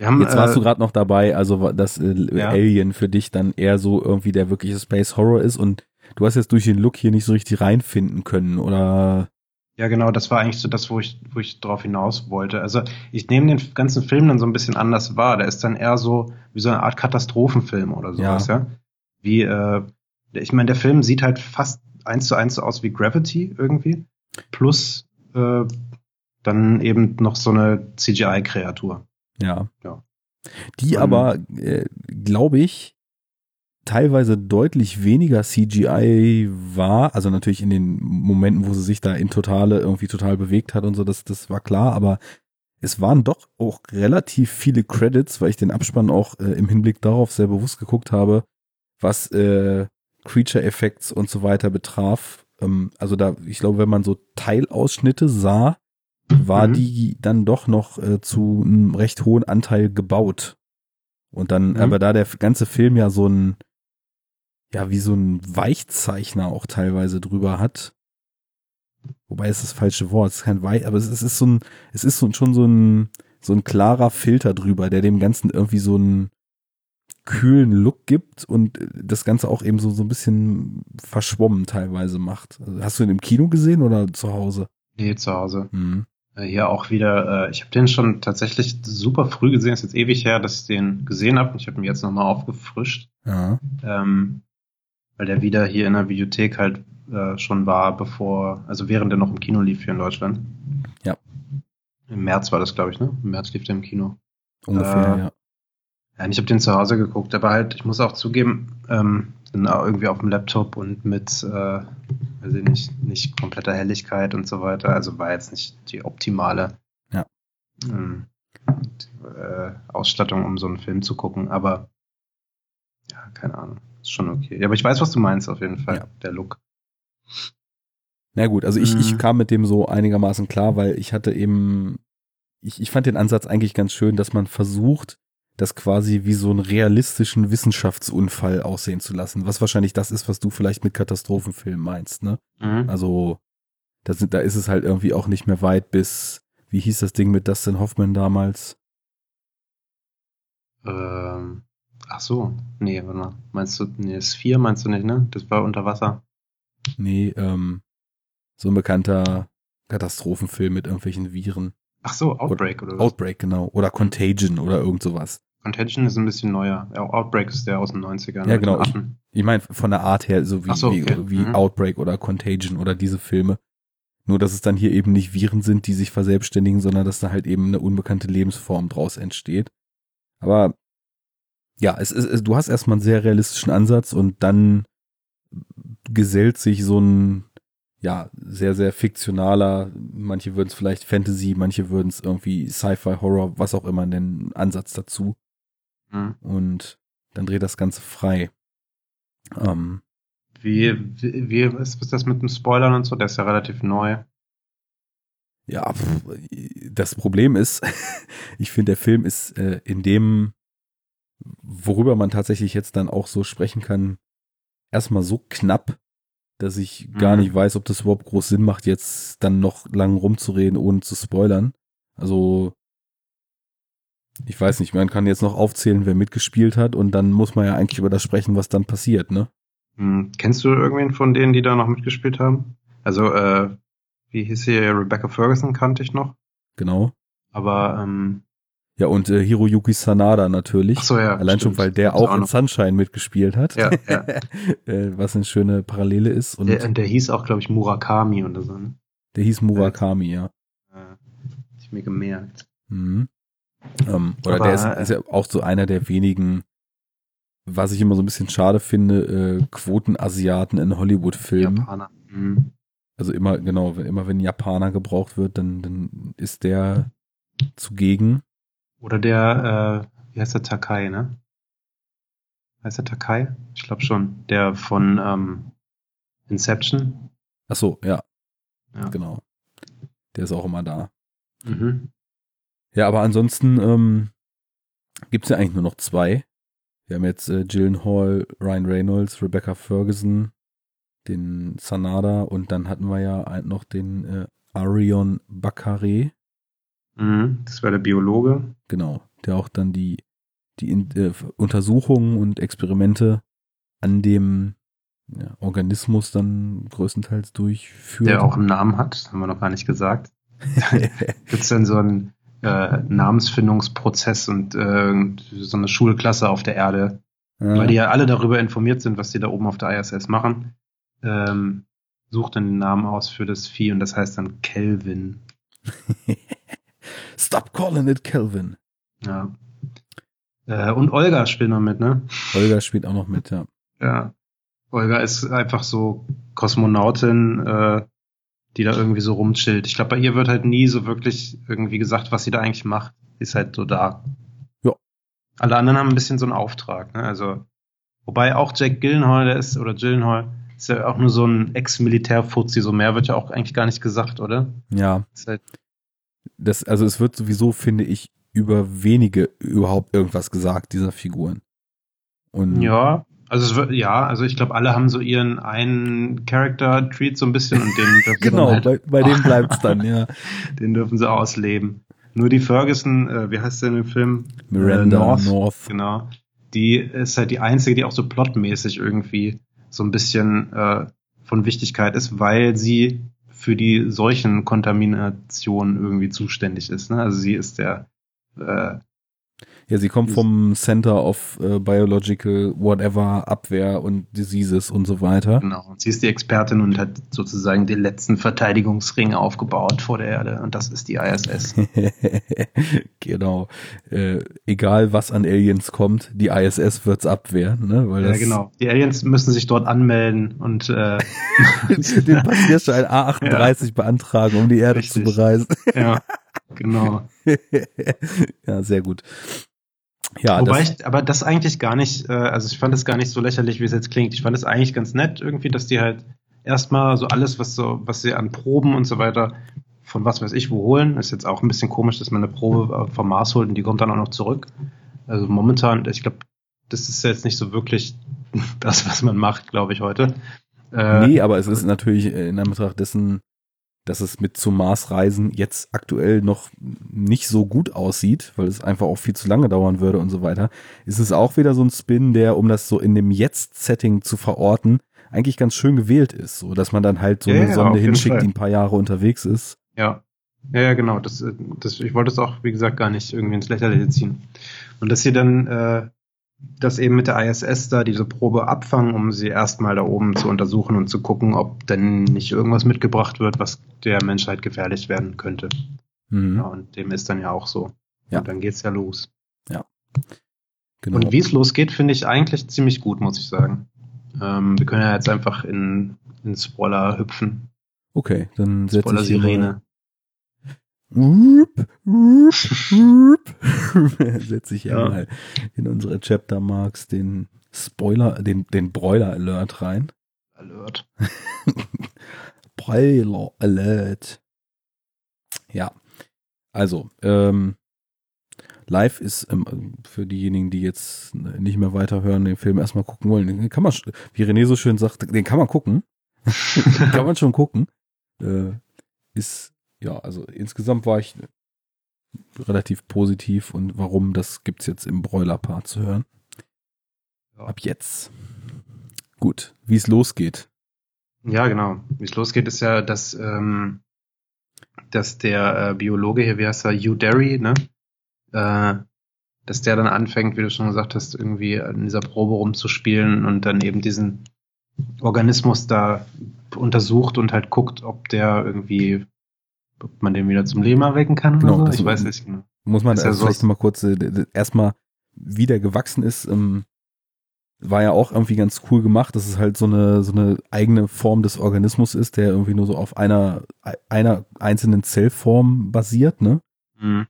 haben, Jetzt warst äh, du gerade noch dabei, also dass äh, ja. Alien für dich dann eher so irgendwie der wirkliche Space Horror ist und du hast jetzt durch den Look hier nicht so richtig reinfinden können, oder? Ja, genau, das war eigentlich so das, wo ich, wo ich drauf hinaus wollte. Also ich nehme den ganzen Film dann so ein bisschen anders wahr. Der ist dann eher so wie so eine Art Katastrophenfilm oder sowas, ja. ja? Wie, äh, ich meine, der Film sieht halt fast eins zu eins so aus wie Gravity irgendwie. Plus äh, dann eben noch so eine CGI-Kreatur. Ja. ja. Die aber, äh, glaube ich, teilweise deutlich weniger CGI war, also natürlich in den Momenten, wo sie sich da in Totale irgendwie total bewegt hat und so, das, das war klar, aber es waren doch auch relativ viele Credits, weil ich den Abspann auch äh, im Hinblick darauf sehr bewusst geguckt habe, was äh, Creature Effects und so weiter betraf. Ähm, also da, ich glaube, wenn man so Teilausschnitte sah, war mhm. die dann doch noch äh, zu einem recht hohen Anteil gebaut. Und dann, mhm. aber da der ganze Film ja so ein ja, wie so ein Weichzeichner auch teilweise drüber hat. Wobei es das falsche Wort, es ist kein Weich, aber es ist, es ist so ein, es ist so, schon so ein, so ein klarer Filter drüber, der dem Ganzen irgendwie so ein, kühlen Look gibt und das Ganze auch eben so, so ein bisschen verschwommen teilweise macht. Also hast du ihn im Kino gesehen oder zu Hause? Nee, zu Hause. Mhm. Hier auch wieder, äh, ich habe den schon tatsächlich super früh gesehen, ist jetzt ewig her, dass ich den gesehen habe. Ich habe ihn jetzt nochmal aufgefrischt. Ja. Ähm, weil der wieder hier in der Videothek halt äh, schon war, bevor, also während der noch im Kino lief hier in Deutschland. Ja. Im März war das, glaube ich, ne? Im März lief der im Kino. Ungefähr, äh, ja. Ja, ich habe den zu Hause geguckt, aber halt, ich muss auch zugeben, ähm, irgendwie auf dem Laptop und mit, äh, weiß ich nicht, nicht kompletter Helligkeit und so weiter. Also war jetzt nicht die optimale ja. ähm, äh, Ausstattung, um so einen Film zu gucken, aber ja, keine Ahnung. Ist schon okay. Ja, aber ich weiß, was du meinst, auf jeden Fall, ja. der Look. Na gut, also ich, mhm. ich kam mit dem so einigermaßen klar, weil ich hatte eben, ich, ich fand den Ansatz eigentlich ganz schön, dass man versucht, das quasi wie so einen realistischen Wissenschaftsunfall aussehen zu lassen, was wahrscheinlich das ist, was du vielleicht mit Katastrophenfilmen meinst, ne? Mhm. Also, da, sind, da ist es halt irgendwie auch nicht mehr weit bis, wie hieß das Ding mit Dustin Hoffman damals? Ähm, ach so, nee, warte mal. Meinst du, nee, Sphere meinst du nicht, ne? Das war unter Wasser. Nee, ähm, so ein bekannter Katastrophenfilm mit irgendwelchen Viren. Ach so, Outbreak oder, oder was? Outbreak, genau. Oder Contagion oder irgend sowas. Contagion ist ein bisschen neuer. Outbreak ist der aus den 90ern. Ja, genau. Ich, ich meine, von der Art her, so wie, so, okay. wie, wie mhm. Outbreak oder Contagion oder diese Filme. Nur, dass es dann hier eben nicht Viren sind, die sich verselbstständigen, sondern dass da halt eben eine unbekannte Lebensform draus entsteht. Aber ja, es ist, du hast erstmal einen sehr realistischen Ansatz und dann gesellt sich so ein ja, sehr, sehr fiktionaler, manche würden es vielleicht Fantasy, manche würden es irgendwie Sci-Fi, Horror, was auch immer nennen, Ansatz dazu. Mhm. Und dann dreht das Ganze frei. Ähm, wie, wie, wie ist das mit dem Spoilern und so? Der ist ja relativ neu. Ja, das Problem ist, ich finde, der Film ist äh, in dem, worüber man tatsächlich jetzt dann auch so sprechen kann, erstmal so knapp, dass ich mhm. gar nicht weiß, ob das überhaupt groß Sinn macht, jetzt dann noch lang rumzureden, ohne zu spoilern. Also, ich weiß nicht, man kann jetzt noch aufzählen, wer mitgespielt hat und dann muss man ja eigentlich über das sprechen, was dann passiert, ne? Mhm. Kennst du irgendwen von denen, die da noch mitgespielt haben? Also, äh, wie hieß sie? Rebecca Ferguson kannte ich noch. Genau. Aber ähm, ja, und äh, Hiroyuki Sanada natürlich. Ach so, ja. Allein stimmt. schon, weil der auch, auch in Sunshine mitgespielt hat. Ja, ja. äh, was eine schöne Parallele ist. Und der, der hieß auch, glaube ich, Murakami oder so. Ne? Der hieß Murakami, ja. ja. ich mir gemerkt. Mhm. Ähm, oder Aber, der ist, ist, ja auch so einer der wenigen, was ich immer so ein bisschen schade finde, äh, Quotenasiaten in Hollywood-Filmen. Japaner. Mhm. Also immer, genau, immer wenn Japaner gebraucht wird, dann, dann ist der zugegen. Oder der, äh, wie heißt der Takai, ne? Heißt der Takai? Ich glaube schon. Der von ähm, Inception. Ach so, ja. ja. Genau. Der ist auch immer da. Mhm. Ja, aber ansonsten ähm, gibt es ja eigentlich nur noch zwei. Wir haben jetzt äh, Hall, Ryan Reynolds, Rebecca Ferguson, den Sanada und dann hatten wir ja noch den äh, Arion Bakare. Mhm, das war der Biologe. Genau, der auch dann die, die äh, Untersuchungen und Experimente an dem ja, Organismus dann größtentehls durchführt. Der auch einen Namen hat, haben wir noch gar nicht gesagt. Gibt es dann so einen äh, Namensfindungsprozess und äh, so eine Schulklasse auf der Erde, ja. weil die ja alle darüber informiert sind, was die da oben auf der ISS machen. Ähm, sucht dann den Namen aus für das Vieh und das heißt dann Kelvin. Stop calling it Kelvin. Ja. Äh, und Olga spielt noch mit, ne? Olga spielt auch noch mit, ja. Ja. Olga ist einfach so Kosmonautin, äh, die da irgendwie so rumchillt. Ich glaube, bei ihr wird halt nie so wirklich irgendwie gesagt, was sie da eigentlich macht. Sie ist halt so da. Ja. Alle anderen haben ein bisschen so einen Auftrag, ne? Also, wobei auch Jack Gillenhall, der ist, oder Gillenhall, ist ja auch nur so ein Ex-Militär-Fuzzi, so mehr wird ja auch eigentlich gar nicht gesagt, oder? Ja. Ist halt das, also es wird sowieso, finde ich, über wenige überhaupt irgendwas gesagt, dieser Figuren. Und ja, also es wird, ja, also ich glaube, alle haben so ihren einen Character-Treat so ein bisschen und den dürfen Genau, halt, bei, bei dem bleibt's dann, ja. Den dürfen sie ausleben. Nur die Ferguson, äh, wie heißt der in dem Film? Miranda äh, North. North. Genau. die ist halt die einzige, die auch so plotmäßig irgendwie so ein bisschen äh, von Wichtigkeit ist, weil sie für die solchen Kontamination irgendwie zuständig ist. Ne? Also sie ist der äh, ja, sie kommt vom Center of äh, Biological Whatever, Abwehr und Diseases und so weiter. Genau. Und sie ist die Expertin und hat sozusagen den letzten Verteidigungsring aufgebaut vor der Erde. Und das ist die ISS. genau. Äh, egal was an Aliens kommt, die ISS wird's abwehren, ne? Weil ja, genau. Die Aliens müssen sich dort anmelden und äh, den Passierschein A38 ja. beantragen, um die Erde Richtig. zu bereisen. ja, genau. ja, sehr gut. Ja, Wobei das, ich, aber das eigentlich gar nicht, äh, also ich fand es gar nicht so lächerlich, wie es jetzt klingt. Ich fand es eigentlich ganz nett irgendwie, dass die halt erstmal so alles, was so, was sie an Proben und so weiter von was weiß ich wo holen, ist jetzt auch ein bisschen komisch, dass man eine Probe vom Mars holt und die kommt dann auch noch zurück. Also momentan, ich glaube, das ist jetzt nicht so wirklich das, was man macht, glaube ich, heute. Äh, nee, aber es ist natürlich in Anbetracht dessen, dass es mit zum Marsreisen jetzt aktuell noch nicht so gut aussieht, weil es einfach auch viel zu lange dauern würde und so weiter, ist es auch wieder so ein Spin, der, um das so in dem Jetzt-Setting zu verorten, eigentlich ganz schön gewählt ist, so dass man dann halt so ja, eine ja, Sonde hinschickt, Fall. die ein paar Jahre unterwegs ist. Ja. Ja, ja, genau. Das, das, ich wollte es auch, wie gesagt, gar nicht irgendwie ins Lächerliche ziehen. Und dass sie dann äh, das eben mit der ISS da diese Probe abfangen, um sie erstmal da oben zu untersuchen und zu gucken, ob denn nicht irgendwas mitgebracht wird, was der Menschheit gefährlich werden könnte. Mhm. Ja, und dem ist dann ja auch so. Ja. Und dann geht's ja los. Ja. Genau. Und wie es losgeht, finde ich eigentlich ziemlich gut, muss ich sagen. Ähm, wir können ja jetzt einfach in, in Spoiler hüpfen. Okay, dann setze Spoiler ich Sirene. Setze ich ja, mal in unsere Chapter Marks den Spoiler, den, den Broiler Alert rein. Alert. Broiler Alert. Ja. Also, ähm, Live ist ähm, für diejenigen, die jetzt nicht mehr weiterhören, den Film erstmal gucken wollen, den kann man, wie René so schön sagt, den kann man gucken. kann man schon gucken. Äh, ist ja, also insgesamt war ich relativ positiv und warum, das gibt's jetzt im Broiler-Part zu hören. Ab jetzt. Gut, wie es losgeht. Ja, genau. Wie es losgeht, ist ja, dass, ähm, dass der äh, Biologe hier, wie heißt er, Hugh Derry, ne? Äh, dass der dann anfängt, wie du schon gesagt hast, irgendwie in dieser Probe rumzuspielen und dann eben diesen Organismus da untersucht und halt guckt, ob der irgendwie ob man den wieder zum Leben erwecken kann genau, oder so? Ich weiß nicht genau. Muss man ja vielleicht so mal kurz äh, erstmal wieder gewachsen ist, ähm, war ja auch irgendwie ganz cool gemacht, dass es halt so eine so eine eigene Form des Organismus ist, der irgendwie nur so auf einer einer einzelnen Zellform basiert, ne? Mhm.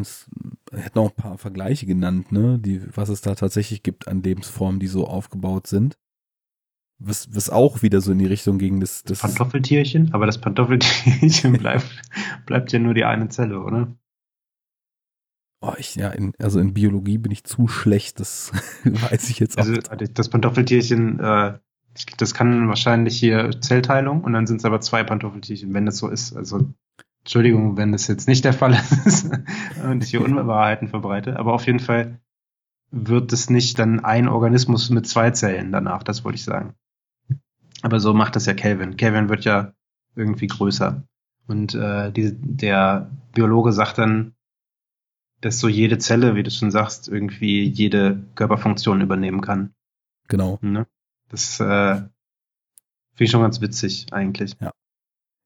Es hätte noch ein paar Vergleiche genannt, ne? Die was es da tatsächlich gibt an Lebensformen, die so aufgebaut sind. Was, was auch wieder so in die Richtung ging, das, das Pantoffeltierchen, aber das Pantoffeltierchen bleibt, bleibt ja nur die eine Zelle, oder? Oh, ich, ja, in, also in Biologie bin ich zu schlecht, das weiß ich jetzt auch. Also das Pantoffeltierchen, äh, das kann wahrscheinlich hier Zellteilung und dann sind es aber zwei Pantoffeltierchen, wenn das so ist. Also Entschuldigung, wenn das jetzt nicht der Fall ist und ich hier Unwahrheiten verbreite, aber auf jeden Fall wird es nicht dann ein Organismus mit zwei Zellen danach, das wollte ich sagen. Aber so macht das ja Kelvin. Kelvin wird ja irgendwie größer. Und äh, die, der Biologe sagt dann, dass so jede Zelle, wie du schon sagst, irgendwie jede Körperfunktion übernehmen kann. Genau. Ne? Das äh, finde ich schon ganz witzig eigentlich. Ja.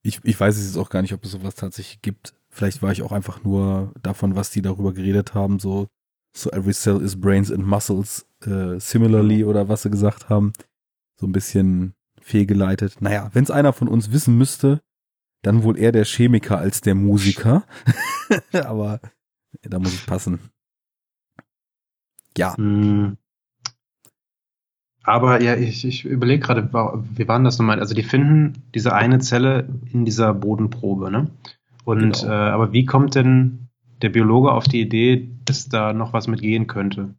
Ich, ich weiß es jetzt auch gar nicht, ob es sowas tatsächlich gibt. Vielleicht war ich auch einfach nur davon, was die darüber geredet haben, so so every cell is brains and muscles äh, similarly oder was sie gesagt haben. So ein bisschen fehlgeleitet. Naja, wenn es einer von uns wissen müsste, dann wohl eher der Chemiker als der Musiker. Aber da muss ich passen. Ja. Hm. Aber ja, ich, ich überlege gerade, wie waren das nochmal? Also die finden diese eine Zelle in dieser Bodenprobe, ne? Und genau. äh, aber wie kommt denn der Biologe auf die Idee, dass da noch was mit gehen könnte?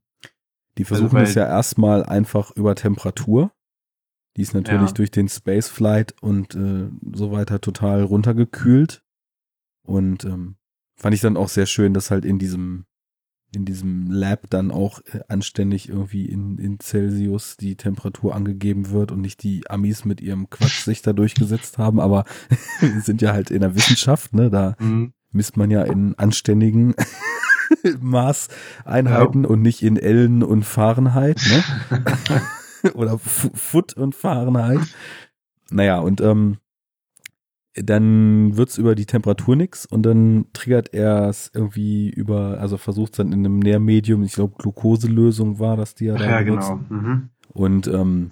Die versuchen also, es ja erstmal einfach über Temperatur. Die ist natürlich ja. durch den Spaceflight und äh, so weiter total runtergekühlt. Und ähm, fand ich dann auch sehr schön, dass halt in diesem in diesem Lab dann auch äh, anständig irgendwie in, in Celsius die Temperatur angegeben wird und nicht die Amis mit ihrem Quatsch sich da durchgesetzt haben, aber wir sind ja halt in der Wissenschaft, ne? Da mhm. misst man ja in anständigen Maßeinheiten ja. und nicht in Ellen und Fahrenheit, ne? Oder Foot und Fahrenheit. Naja, und ähm, dann wird's über die Temperatur nix und dann triggert er es irgendwie über, also versucht dann in einem Nährmedium, ich glaube Glukoselösung war das, die er da Ja, genau. Mhm. Und ähm,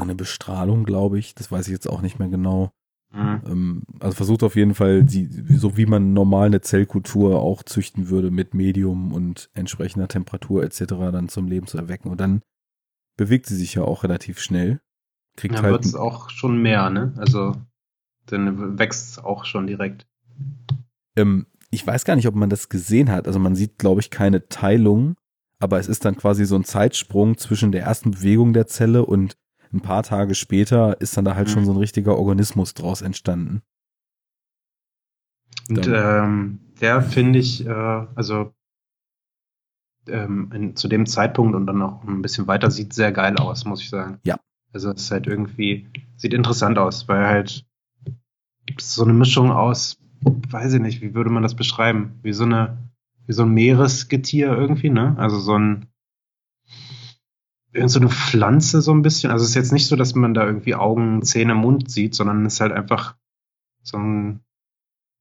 eine Bestrahlung, glaube ich, das weiß ich jetzt auch nicht mehr genau. Mhm. Ähm, also versucht auf jeden Fall, die, so wie man normal eine Zellkultur auch züchten würde, mit Medium und entsprechender Temperatur etc. dann zum Leben zu erwecken. Und dann bewegt sie sich ja auch relativ schnell. Kriegt ja, halt wird's auch schon mehr, ne? Also dann wächst auch schon direkt. Ähm, ich weiß gar nicht, ob man das gesehen hat. Also man sieht, glaube ich, keine Teilung, aber es ist dann quasi so ein Zeitsprung zwischen der ersten Bewegung der Zelle und ein paar Tage später ist dann da halt mhm. schon so ein richtiger Organismus draus entstanden. Und ähm, der finde ich, äh, also ähm, in, zu dem Zeitpunkt und dann noch ein bisschen weiter sieht sehr geil aus, muss ich sagen. Ja. Also es ist halt irgendwie, sieht interessant aus, weil halt so eine Mischung aus, weiß ich nicht, wie würde man das beschreiben? Wie so eine, wie so ein Meeresgetier irgendwie, ne? Also so ein, irgend so eine Pflanze so ein bisschen. Also es ist jetzt nicht so, dass man da irgendwie Augen, Zähne, Mund sieht, sondern es ist halt einfach so ein,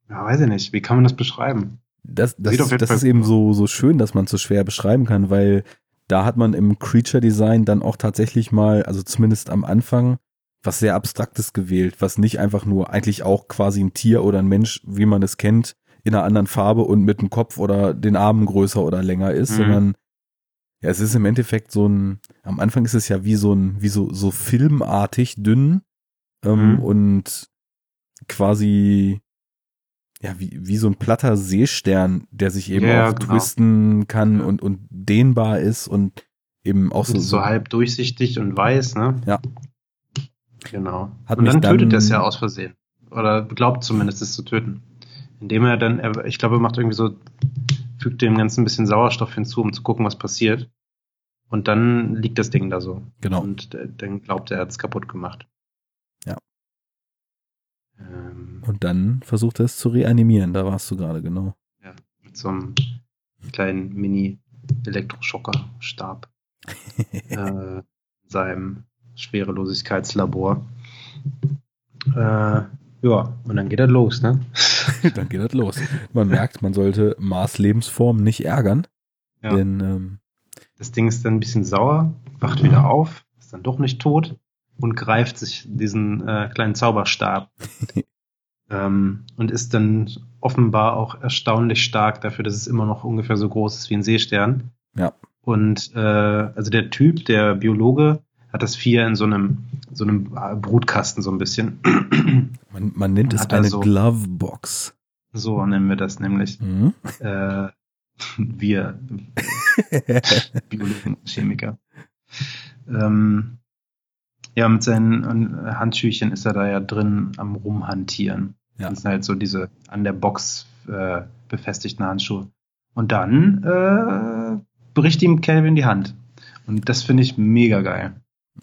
ja, weiß ich nicht, wie kann man das beschreiben? Das, das, das ist eben so, so schön, dass man es so schwer beschreiben kann, weil da hat man im Creature Design dann auch tatsächlich mal, also zumindest am Anfang, was sehr Abstraktes gewählt, was nicht einfach nur eigentlich auch quasi ein Tier oder ein Mensch, wie man es kennt, in einer anderen Farbe und mit dem Kopf oder den Armen größer oder länger ist, mhm. sondern ja, es ist im Endeffekt so ein, am Anfang ist es ja wie so ein, wie so, so filmartig dünn ähm, mhm. und quasi ja, wie, wie so ein platter Seestern, der sich eben ja, auch genau. twisten kann ja. und, und dehnbar ist und eben auch so. So halb durchsichtig und weiß, ne? Ja. Genau. Hat und dann, dann tötet er es ja aus Versehen. Oder glaubt zumindest es zu töten. Indem er dann, er, ich glaube, er macht irgendwie so, fügt dem Ganzen ein bisschen Sauerstoff hinzu, um zu gucken, was passiert. Und dann liegt das Ding da so. Genau. Und dann glaubt er, er hat es kaputt gemacht. Ja. Ähm, und dann versucht er es zu reanimieren, da warst du gerade, genau. Ja, mit so einem kleinen Mini-Elektroschocker-Stab. äh, seinem Schwerelosigkeitslabor. Äh, ja, und dann geht das los, ne? dann geht das los. Man merkt, man sollte Mars Lebensform nicht ärgern. Ja. Denn ähm, das Ding ist dann ein bisschen sauer, wacht wieder auf, ist dann doch nicht tot und greift sich diesen äh, kleinen Zauberstab. ähm, und ist dann offenbar auch erstaunlich stark dafür, dass es immer noch ungefähr so groß ist wie ein Seestern. Ja. Und äh, also der Typ, der Biologe, hat das Vier in so einem, so einem Brutkasten so ein bisschen. Man, man nennt es eine so, Glovebox. So nennen wir das nämlich. Mhm. Äh, wir Biologen, Chemiker. Ähm, ja, mit seinen Handschüchen ist er da ja drin am Rumhantieren. Ja. Das sind halt so diese an der Box äh, befestigten Handschuhe. Und dann äh, bricht ihm Calvin die Hand. Und das finde ich mega geil.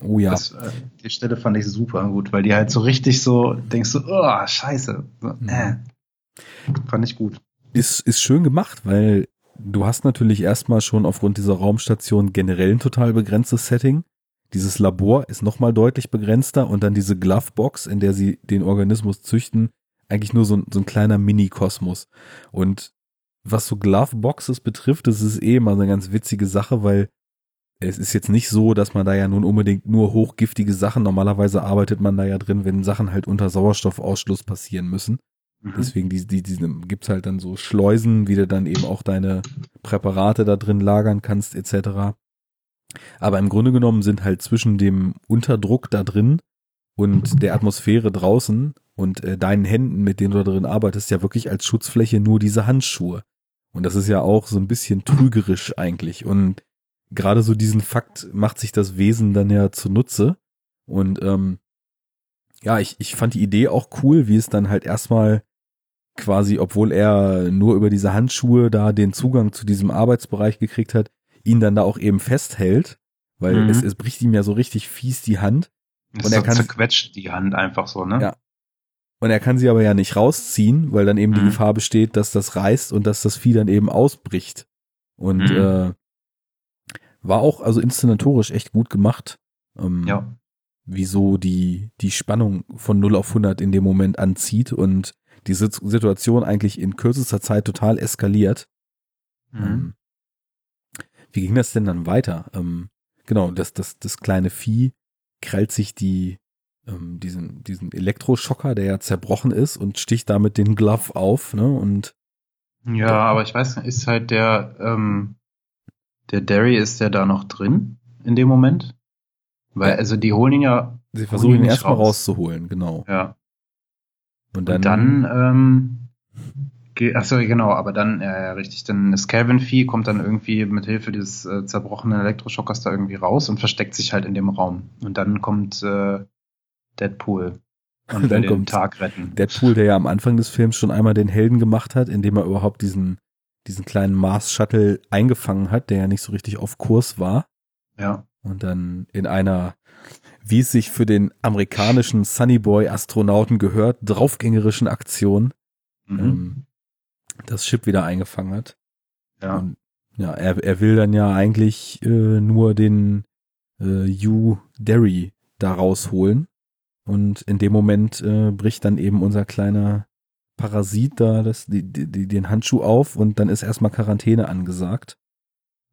Oh ja. Das, äh, die Stelle fand ich super gut, weil die halt so richtig so, denkst du, oh, scheiße. So, mhm. äh. Fand ich gut. Ist, ist schön gemacht, weil du hast natürlich erstmal schon aufgrund dieser Raumstation generell ein total begrenztes Setting. Dieses Labor ist nochmal deutlich begrenzter und dann diese Glovebox, in der sie den Organismus züchten, eigentlich nur so ein, so ein kleiner Mini-Kosmos. Und was so Gloveboxes betrifft, das ist eh mal eine ganz witzige Sache, weil es ist jetzt nicht so, dass man da ja nun unbedingt nur hochgiftige Sachen, normalerweise arbeitet man da ja drin, wenn Sachen halt unter Sauerstoffausschluss passieren müssen. Mhm. Deswegen die, die, die, gibt's halt dann so Schleusen, wie du dann eben auch deine Präparate da drin lagern kannst, etc. Aber im Grunde genommen sind halt zwischen dem Unterdruck da drin und der Atmosphäre draußen und äh, deinen Händen, mit denen du da drin arbeitest, ja wirklich als Schutzfläche nur diese Handschuhe. Und das ist ja auch so ein bisschen trügerisch eigentlich. Und gerade so diesen Fakt macht sich das Wesen dann ja zunutze. Und ähm, ja, ich, ich fand die Idee auch cool, wie es dann halt erstmal quasi, obwohl er nur über diese Handschuhe da den Zugang zu diesem Arbeitsbereich gekriegt hat, ihn dann da auch eben festhält, weil Mhm. es, es bricht ihm ja so richtig fies die Hand Das Und er kann- zerquetscht die Hand einfach so, ne? Ja. und er kann sie aber ja nicht rausziehen, weil dann eben die Mhm. Gefahr besteht, dass das reißt und dass das Vieh dann eben ausbricht. Und Mhm. äh, war auch also inszenatorisch echt gut gemacht. Ähm, Ja. wieso die, die Spannung von 0 auf 100 in dem Moment anzieht und die Sit- Situation eigentlich in kürzester Zeit total eskaliert. Mhm. Ähm, wie ging das denn dann weiter? Ähm, genau, das, das, das kleine Vieh krallt sich die, ähm, diesen, diesen Elektroschocker, der ja zerbrochen ist und sticht damit den Glove auf, ne? Und Ja, aber ich weiß nicht, ist halt der, ähm, der Derry, ist der da noch drin in dem Moment? Weil, also die holen ihn ja, sie versuchen ihn erstmal raus. rauszuholen, genau. ja. Und Und dann, ähm, ge- ach so, genau, aber dann, ja, ja, richtig, dann das Calvin-Vieh kommt dann irgendwie mit Hilfe dieses äh, zerbrochenen Elektroschockers da irgendwie raus und versteckt sich halt in dem Raum. Und dann kommt äh, Deadpool und will Dann den kommt Tag retten. Deadpool, der ja am Anfang des Films schon einmal den Helden gemacht hat, indem er überhaupt diesen, diesen kleinen Mars-Shuttle eingefangen hat, der ja nicht so richtig auf Kurs war. ja. Und dann in einer, wie es sich für den amerikanischen Sunnyboy-Astronauten gehört, draufgängerischen Aktion Mhm. Das Schiff wieder eingefangen hat. ja. Und ja, er, er will dann ja eigentlich äh, nur den äh, Hugh Derry da rausholen. Und in dem Moment äh, bricht dann eben unser kleiner Parasit da das, die, die, den Handschuh auf und dann ist erstmal Quarantäne angesagt.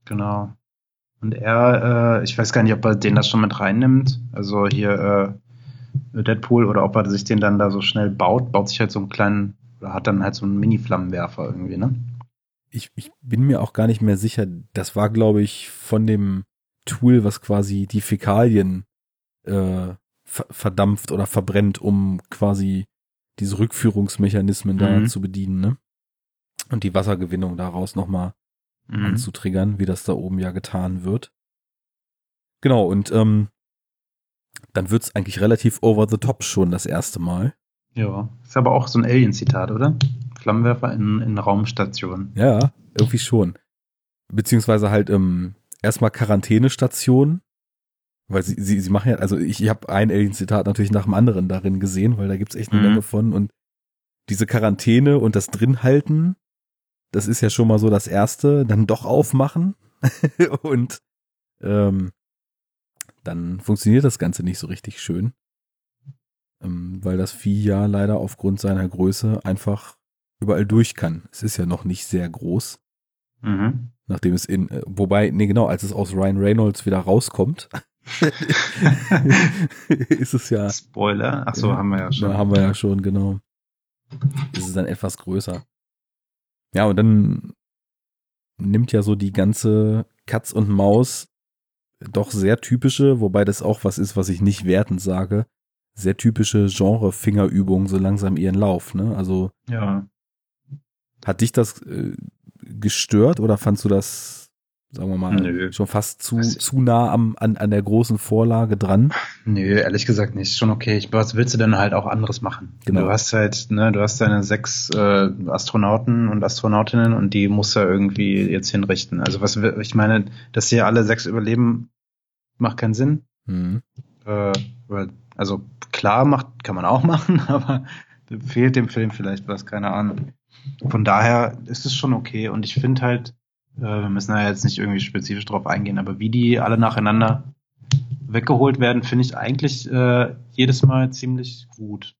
Genau. Und er, äh, ich weiß gar nicht, ob er den das schon mit reinnimmt. Also hier äh, Deadpool oder ob er sich den dann da so schnell baut, baut sich halt so einen kleinen, hat dann halt so einen Mini-Flammenwerfer irgendwie, ne? Ich, ich bin mir auch gar nicht mehr sicher. Das war, glaube ich, von dem Tool, was quasi die Fäkalien äh, ver verdampft oder verbrennt, um quasi diese Rückführungsmechanismen da Mhm. zu bedienen, ne? Und die Wassergewinnung daraus nochmal Mhm. anzutriggern, wie das da oben ja getan wird. Genau, und ähm, dann wird's eigentlich relativ over the top schon das erste Mal. Ja. Ist aber auch so ein Alien-Zitat, oder? Flammenwerfer in, in Raumstation. Ja, irgendwie schon. Beziehungsweise halt ähm, erstmal Quarantänestation, weil sie, sie, sie machen ja, also ich, ich habe ein Alien-Zitat natürlich nach dem anderen darin gesehen, weil da gibt's echt eine Mhm. Menge von und diese Quarantäne und das Drinhalten, das ist ja schon mal so das Erste, dann doch aufmachen und ähm, dann funktioniert das Ganze nicht so richtig schön, weil das Vieh ja leider aufgrund seiner Größe einfach überall durch kann. Es ist ja noch nicht sehr groß, Mhm. nachdem es in, äh, wobei, nee genau, als es aus Ryan Reynolds wieder rauskommt, ist es ja, Spoiler. Ach so, Ja, haben wir ja schon. haben wir ja schon, genau, ist es dann etwas größer. Ja, und dann nimmt ja so die ganze Katz und Maus doch sehr typische, wobei das auch was ist, was ich nicht wertend sage, sehr typische Genre-Fingerübung so langsam ihren Lauf, ne? Also Ja. Hat dich das äh, gestört oder fandst du das, sagen wir mal, Nö. schon fast zu, Also- zu nah am, an, an der großen Vorlage dran? Nö, ehrlich gesagt nicht. Schon okay. Ich, was willst du denn halt auch anderes machen? Genau. Du hast halt, ne, du hast deine sechs äh, Astronauten und Astronautinnen und die musst du irgendwie jetzt hinrichten. Also was ich meine, dass hier alle sechs überleben, macht keinen Sinn. Hm. Äh, weil, also klar macht, kann man auch machen, aber fehlt dem Film vielleicht was, keine Ahnung. Von daher ist es schon okay und ich finde halt, äh, wir müssen da jetzt nicht irgendwie spezifisch drauf eingehen, aber wie die alle nacheinander weggeholt werden, finde ich eigentlich äh, jedes Mal ziemlich gut.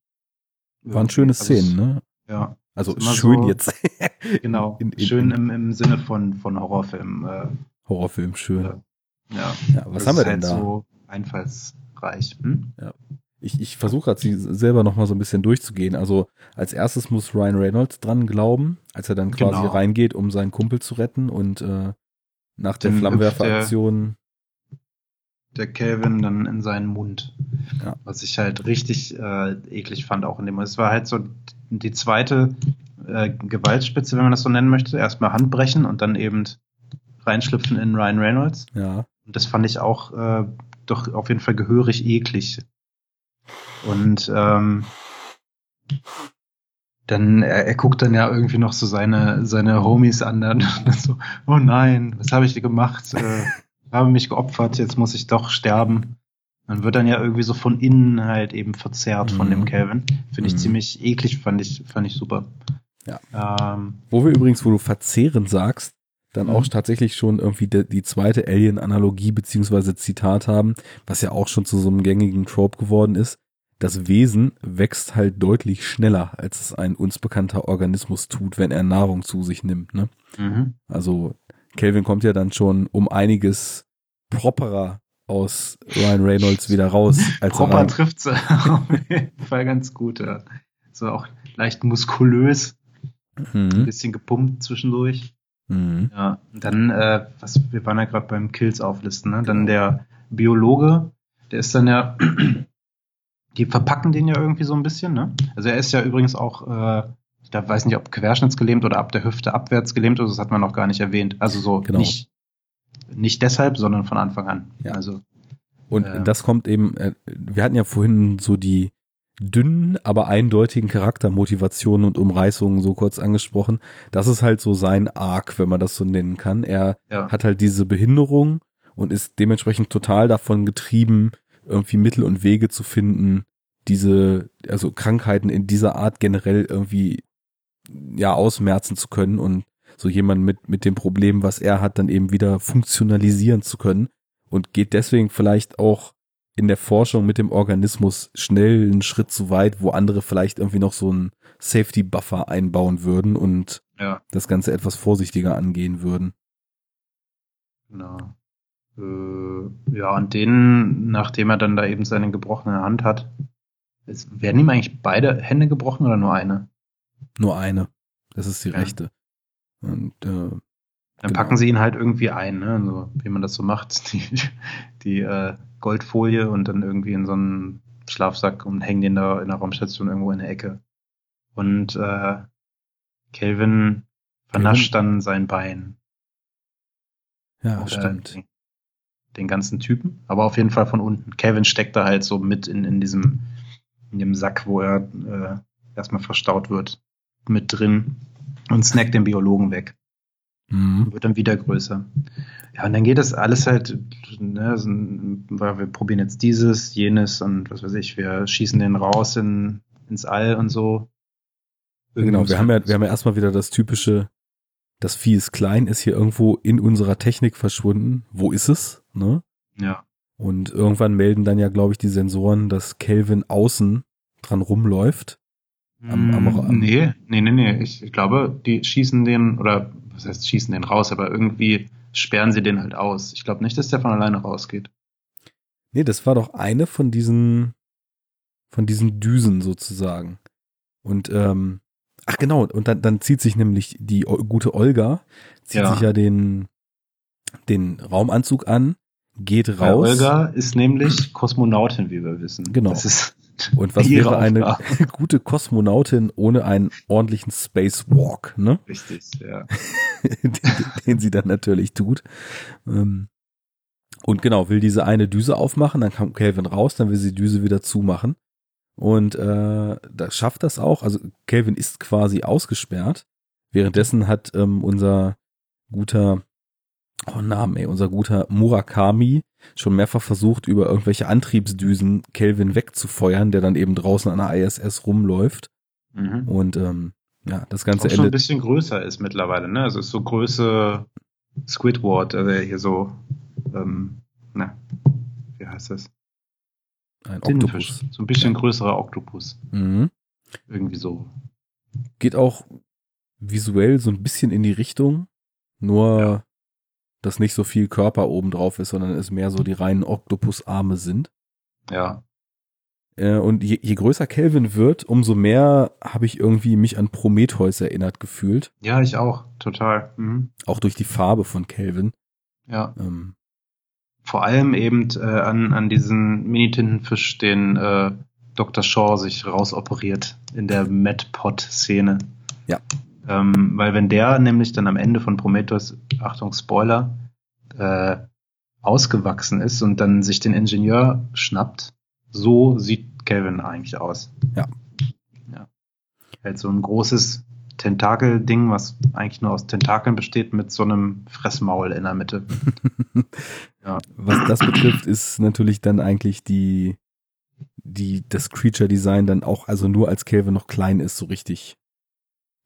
Waren schöne Also Szenen, ne? Ja, Also schön so- jetzt. genau. In- in- Schön im, im Sinne von, von Horrorfilm. Äh, Horrorfilm, schön. Ja. ja. Ja, was Das haben wir denn halt da? so einfallsreich. Hm? Ich, ich versuche gerade sie selber noch mal so ein bisschen durchzugehen. Also als erstes muss Ryan Reynolds dran glauben, als er dann quasi Genau. reingeht, um seinen Kumpel zu retten und äh, nach der Flammenwerferaktion der Calvin dann in seinen Mund. Ja. Was ich halt richtig äh, eklig fand auch in dem. Es war halt so die zweite äh, Gewaltspitze, wenn man das so nennen möchte. Erstmal Handbrechen und dann eben reinschlüpfen in Ryan Reynolds. ja, Und das fand ich auch äh, doch auf jeden Fall gehörig eklig. Und ähm, dann, er, er guckt dann ja irgendwie noch so seine, seine Homies an, dann so, oh nein, was habe ich dir gemacht? Äh, habe mich geopfert, jetzt muss ich doch sterben. Man wird dann ja irgendwie so von innen halt eben verzerrt mhm. von dem Calvin. Finde ich mhm. ziemlich eklig, fand ich, fand ich super. Ja. Ähm, wo wir übrigens, wo du verzehren sagst, dann auch mhm. tatsächlich schon irgendwie die, die zweite Alien-Analogie beziehungsweise Zitat haben, was ja auch schon zu so einem gängigen Trope geworden ist. Das Wesen wächst halt deutlich schneller, als es ein uns bekannter Organismus tut, wenn er Nahrung zu sich nimmt. Ne? Mhm. Also Kelvin kommt ja dann schon um einiges properer aus Ryan Reynolds wieder raus. Als Proper trifft sie auf jeden Fall ganz gut. Ja. So auch leicht muskulös, mhm. ein bisschen gepumpt zwischendurch. Mhm. Ja, dann, äh, was, wir waren ja gerade beim Kills auflisten, ne? Dann der Biologe, der ist dann ja, die verpacken den ja irgendwie so ein bisschen, ne? Also er ist ja übrigens auch, äh, ich weiß nicht, ob querschnittsgelähmt oder ab der Hüfte abwärts gelähmt, also das hat man noch gar nicht erwähnt. Also so genau. nicht nicht deshalb, sondern von Anfang an. Ja. Also und äh, das kommt eben, äh, wir hatten ja vorhin so die dünnen, aber eindeutigen Charaktermotivationen und Umreißungen so kurz angesprochen. Das ist halt so sein Arc, wenn man das so nennen kann. Er ja. hat halt diese Behinderung und ist dementsprechend total davon getrieben, irgendwie Mittel und Wege zu finden, diese, also Krankheiten in dieser Art generell irgendwie ja ausmerzen zu können und so jemand mit, mit dem Problem, was er hat, dann eben wieder funktionalisieren zu können und geht deswegen vielleicht auch in der Forschung mit dem Organismus schnell einen Schritt zu weit, wo andere vielleicht irgendwie noch so einen Safety Buffer einbauen würden und ja. das Ganze etwas vorsichtiger angehen würden. Genau. Äh, ja, und den, nachdem er dann da eben seine gebrochene Hand hat, ist, werden ihm eigentlich beide Hände gebrochen oder nur eine? Nur eine. Das ist die ja. rechte. Und äh, dann genau. packen sie ihn halt irgendwie ein, ne? so, wie man das so macht, die, die äh, Goldfolie und dann irgendwie in so einen Schlafsack und hängen den da in der Raumstation irgendwo in der Ecke. Und äh, Kelvin vernascht Kelvin? dann sein Bein. Ja, Oder stimmt. Den, den, ganzen Typen, aber auf jeden Fall von unten. Kelvin steckt da halt so mit in, in diesem in dem Sack, wo er äh, erstmal verstaut wird, mit drin und snackt den Biologen weg. Mhm. Wird dann wieder größer. Ja, und dann geht das alles halt, ne, so, wir probieren jetzt dieses, jenes und was weiß ich, wir schießen den raus in, ins All und so. genau, wir haben ja, wir haben ja erstmal wieder das typische, das Vieh ist klein, ist hier irgendwo in unserer Technik verschwunden. Wo ist es? Ne? Ja. Und irgendwann melden dann ja, glaube ich, die Sensoren, dass Kelvin außen dran rumläuft. Am, am, mm, am nee, nee, nee, nee. Ich, ich glaube, die schießen den, oder was heißt schießen den raus, aber irgendwie sperren sie den halt aus. Ich glaube nicht, dass der von alleine rausgeht. Nee, das war doch eine von diesen, von diesen Düsen sozusagen. Und, ähm, ach genau, und dann, dann zieht sich nämlich die gute Olga, zieht ja. sich ja den, den Raumanzug an, geht raus. Ja, Olga ist nämlich Kosmonautin, wie wir wissen. Genau. Das ist und was wäre eine gute Kosmonautin ohne einen ordentlichen Spacewalk, ne? Richtig, ja. den, den, sie dann natürlich tut. Ähm, und genau, will diese eine Düse aufmachen, dann kommt Calvin raus, dann will sie die Düse wieder zumachen. Und äh, da schafft das auch. Also Calvin ist quasi ausgesperrt. Währenddessen hat ähm, unser guter oh Namen, ey, unser guter Murakami schon mehrfach versucht, über irgendwelche Antriebsdüsen Kelvin wegzufeuern, der dann eben draußen an der ISS rumläuft. Mhm. Und ähm, ja, das Ganze Auch schon ein bisschen größer ist mittlerweile, ne? Also ist so Größe Squidward, also hier so, ähm, na, wie heißt das? Ein Oktopus. So ein bisschen ja. größerer Oktopus. Mhm. Irgendwie so. Geht auch visuell so ein bisschen in die Richtung, nur ja dass nicht so viel Körper oben drauf ist, sondern es mehr so die reinen Oktopusarme sind. Ja. Äh, und je, je größer Kelvin wird, umso mehr habe ich irgendwie mich an Prometheus erinnert gefühlt. Ja, ich auch, total. Mhm. Auch durch die Farbe von Kelvin. Ja. Ähm. Vor allem eben äh, an, an diesen Mini-Tintenfisch, den äh, Dr. Shaw sich rausoperiert in der MedPod-Szene. Ja. Ähm, weil wenn der nämlich dann am Ende von Prometheus, Achtung, Spoiler, äh, ausgewachsen ist und dann sich den Ingenieur schnappt, so sieht Kelvin eigentlich aus. Ja. ja. Halt so ein großes Tentakel-Ding, was eigentlich nur aus Tentakeln besteht, mit so einem Fressmaul in der Mitte. ja. Was das betrifft, ist natürlich dann eigentlich die, die, das Creature-Design dann auch, also nur als Kelvin noch klein ist, so richtig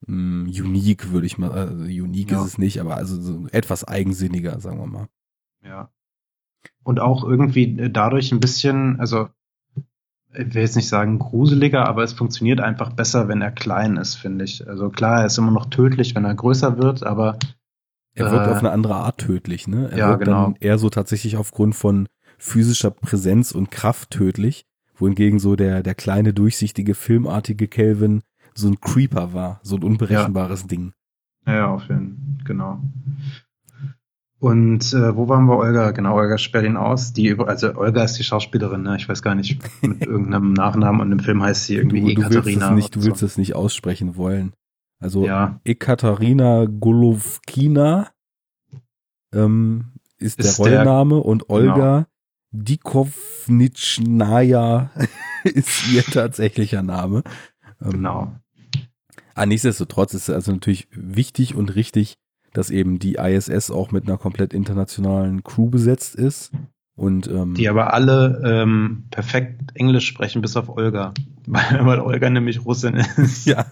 mh, hm, unique, würde ich mal, also unique ja. ist es nicht, aber also so etwas eigensinniger, sagen wir mal. Ja. Und auch irgendwie dadurch ein bisschen, also ich will jetzt nicht sagen gruseliger, aber es funktioniert einfach besser, wenn er klein ist, finde ich. Also klar, er ist immer noch tödlich, wenn er größer wird, aber er wirkt äh, auf eine andere Art tödlich, ne? Er ja, wirkt genau. dann eher so tatsächlich aufgrund von physischer Präsenz und Kraft tödlich, wohingegen so der der kleine durchsichtige filmartige Kelvin so ein Creeper war, so ein unberechenbares ja. Ding. Ja, auf jeden Fall, genau. Und äh, wo waren wir, Olga? Genau, Olga sperrt ihn aus. Die, also Olga ist die Schauspielerin, ne? Ich weiß gar nicht, mit irgendeinem Nachnamen und im Film heißt sie irgendwie du, du Ekaterina. Willst nicht, du willst so. es nicht aussprechen wollen. Also ja. Ekaterina Golovkina ähm, ist, ist der Rollenname der, und Olga genau. Dikovnitschnaja ist ihr tatsächlicher Name. Ähm, genau. Ah, nichtsdestotrotz ist es also natürlich wichtig und richtig, dass eben die ISS auch mit einer komplett internationalen Crew besetzt ist. Und, ähm, die aber alle ähm, perfekt Englisch sprechen, bis auf Olga. Weil, weil Olga nämlich Russin ist. Ja.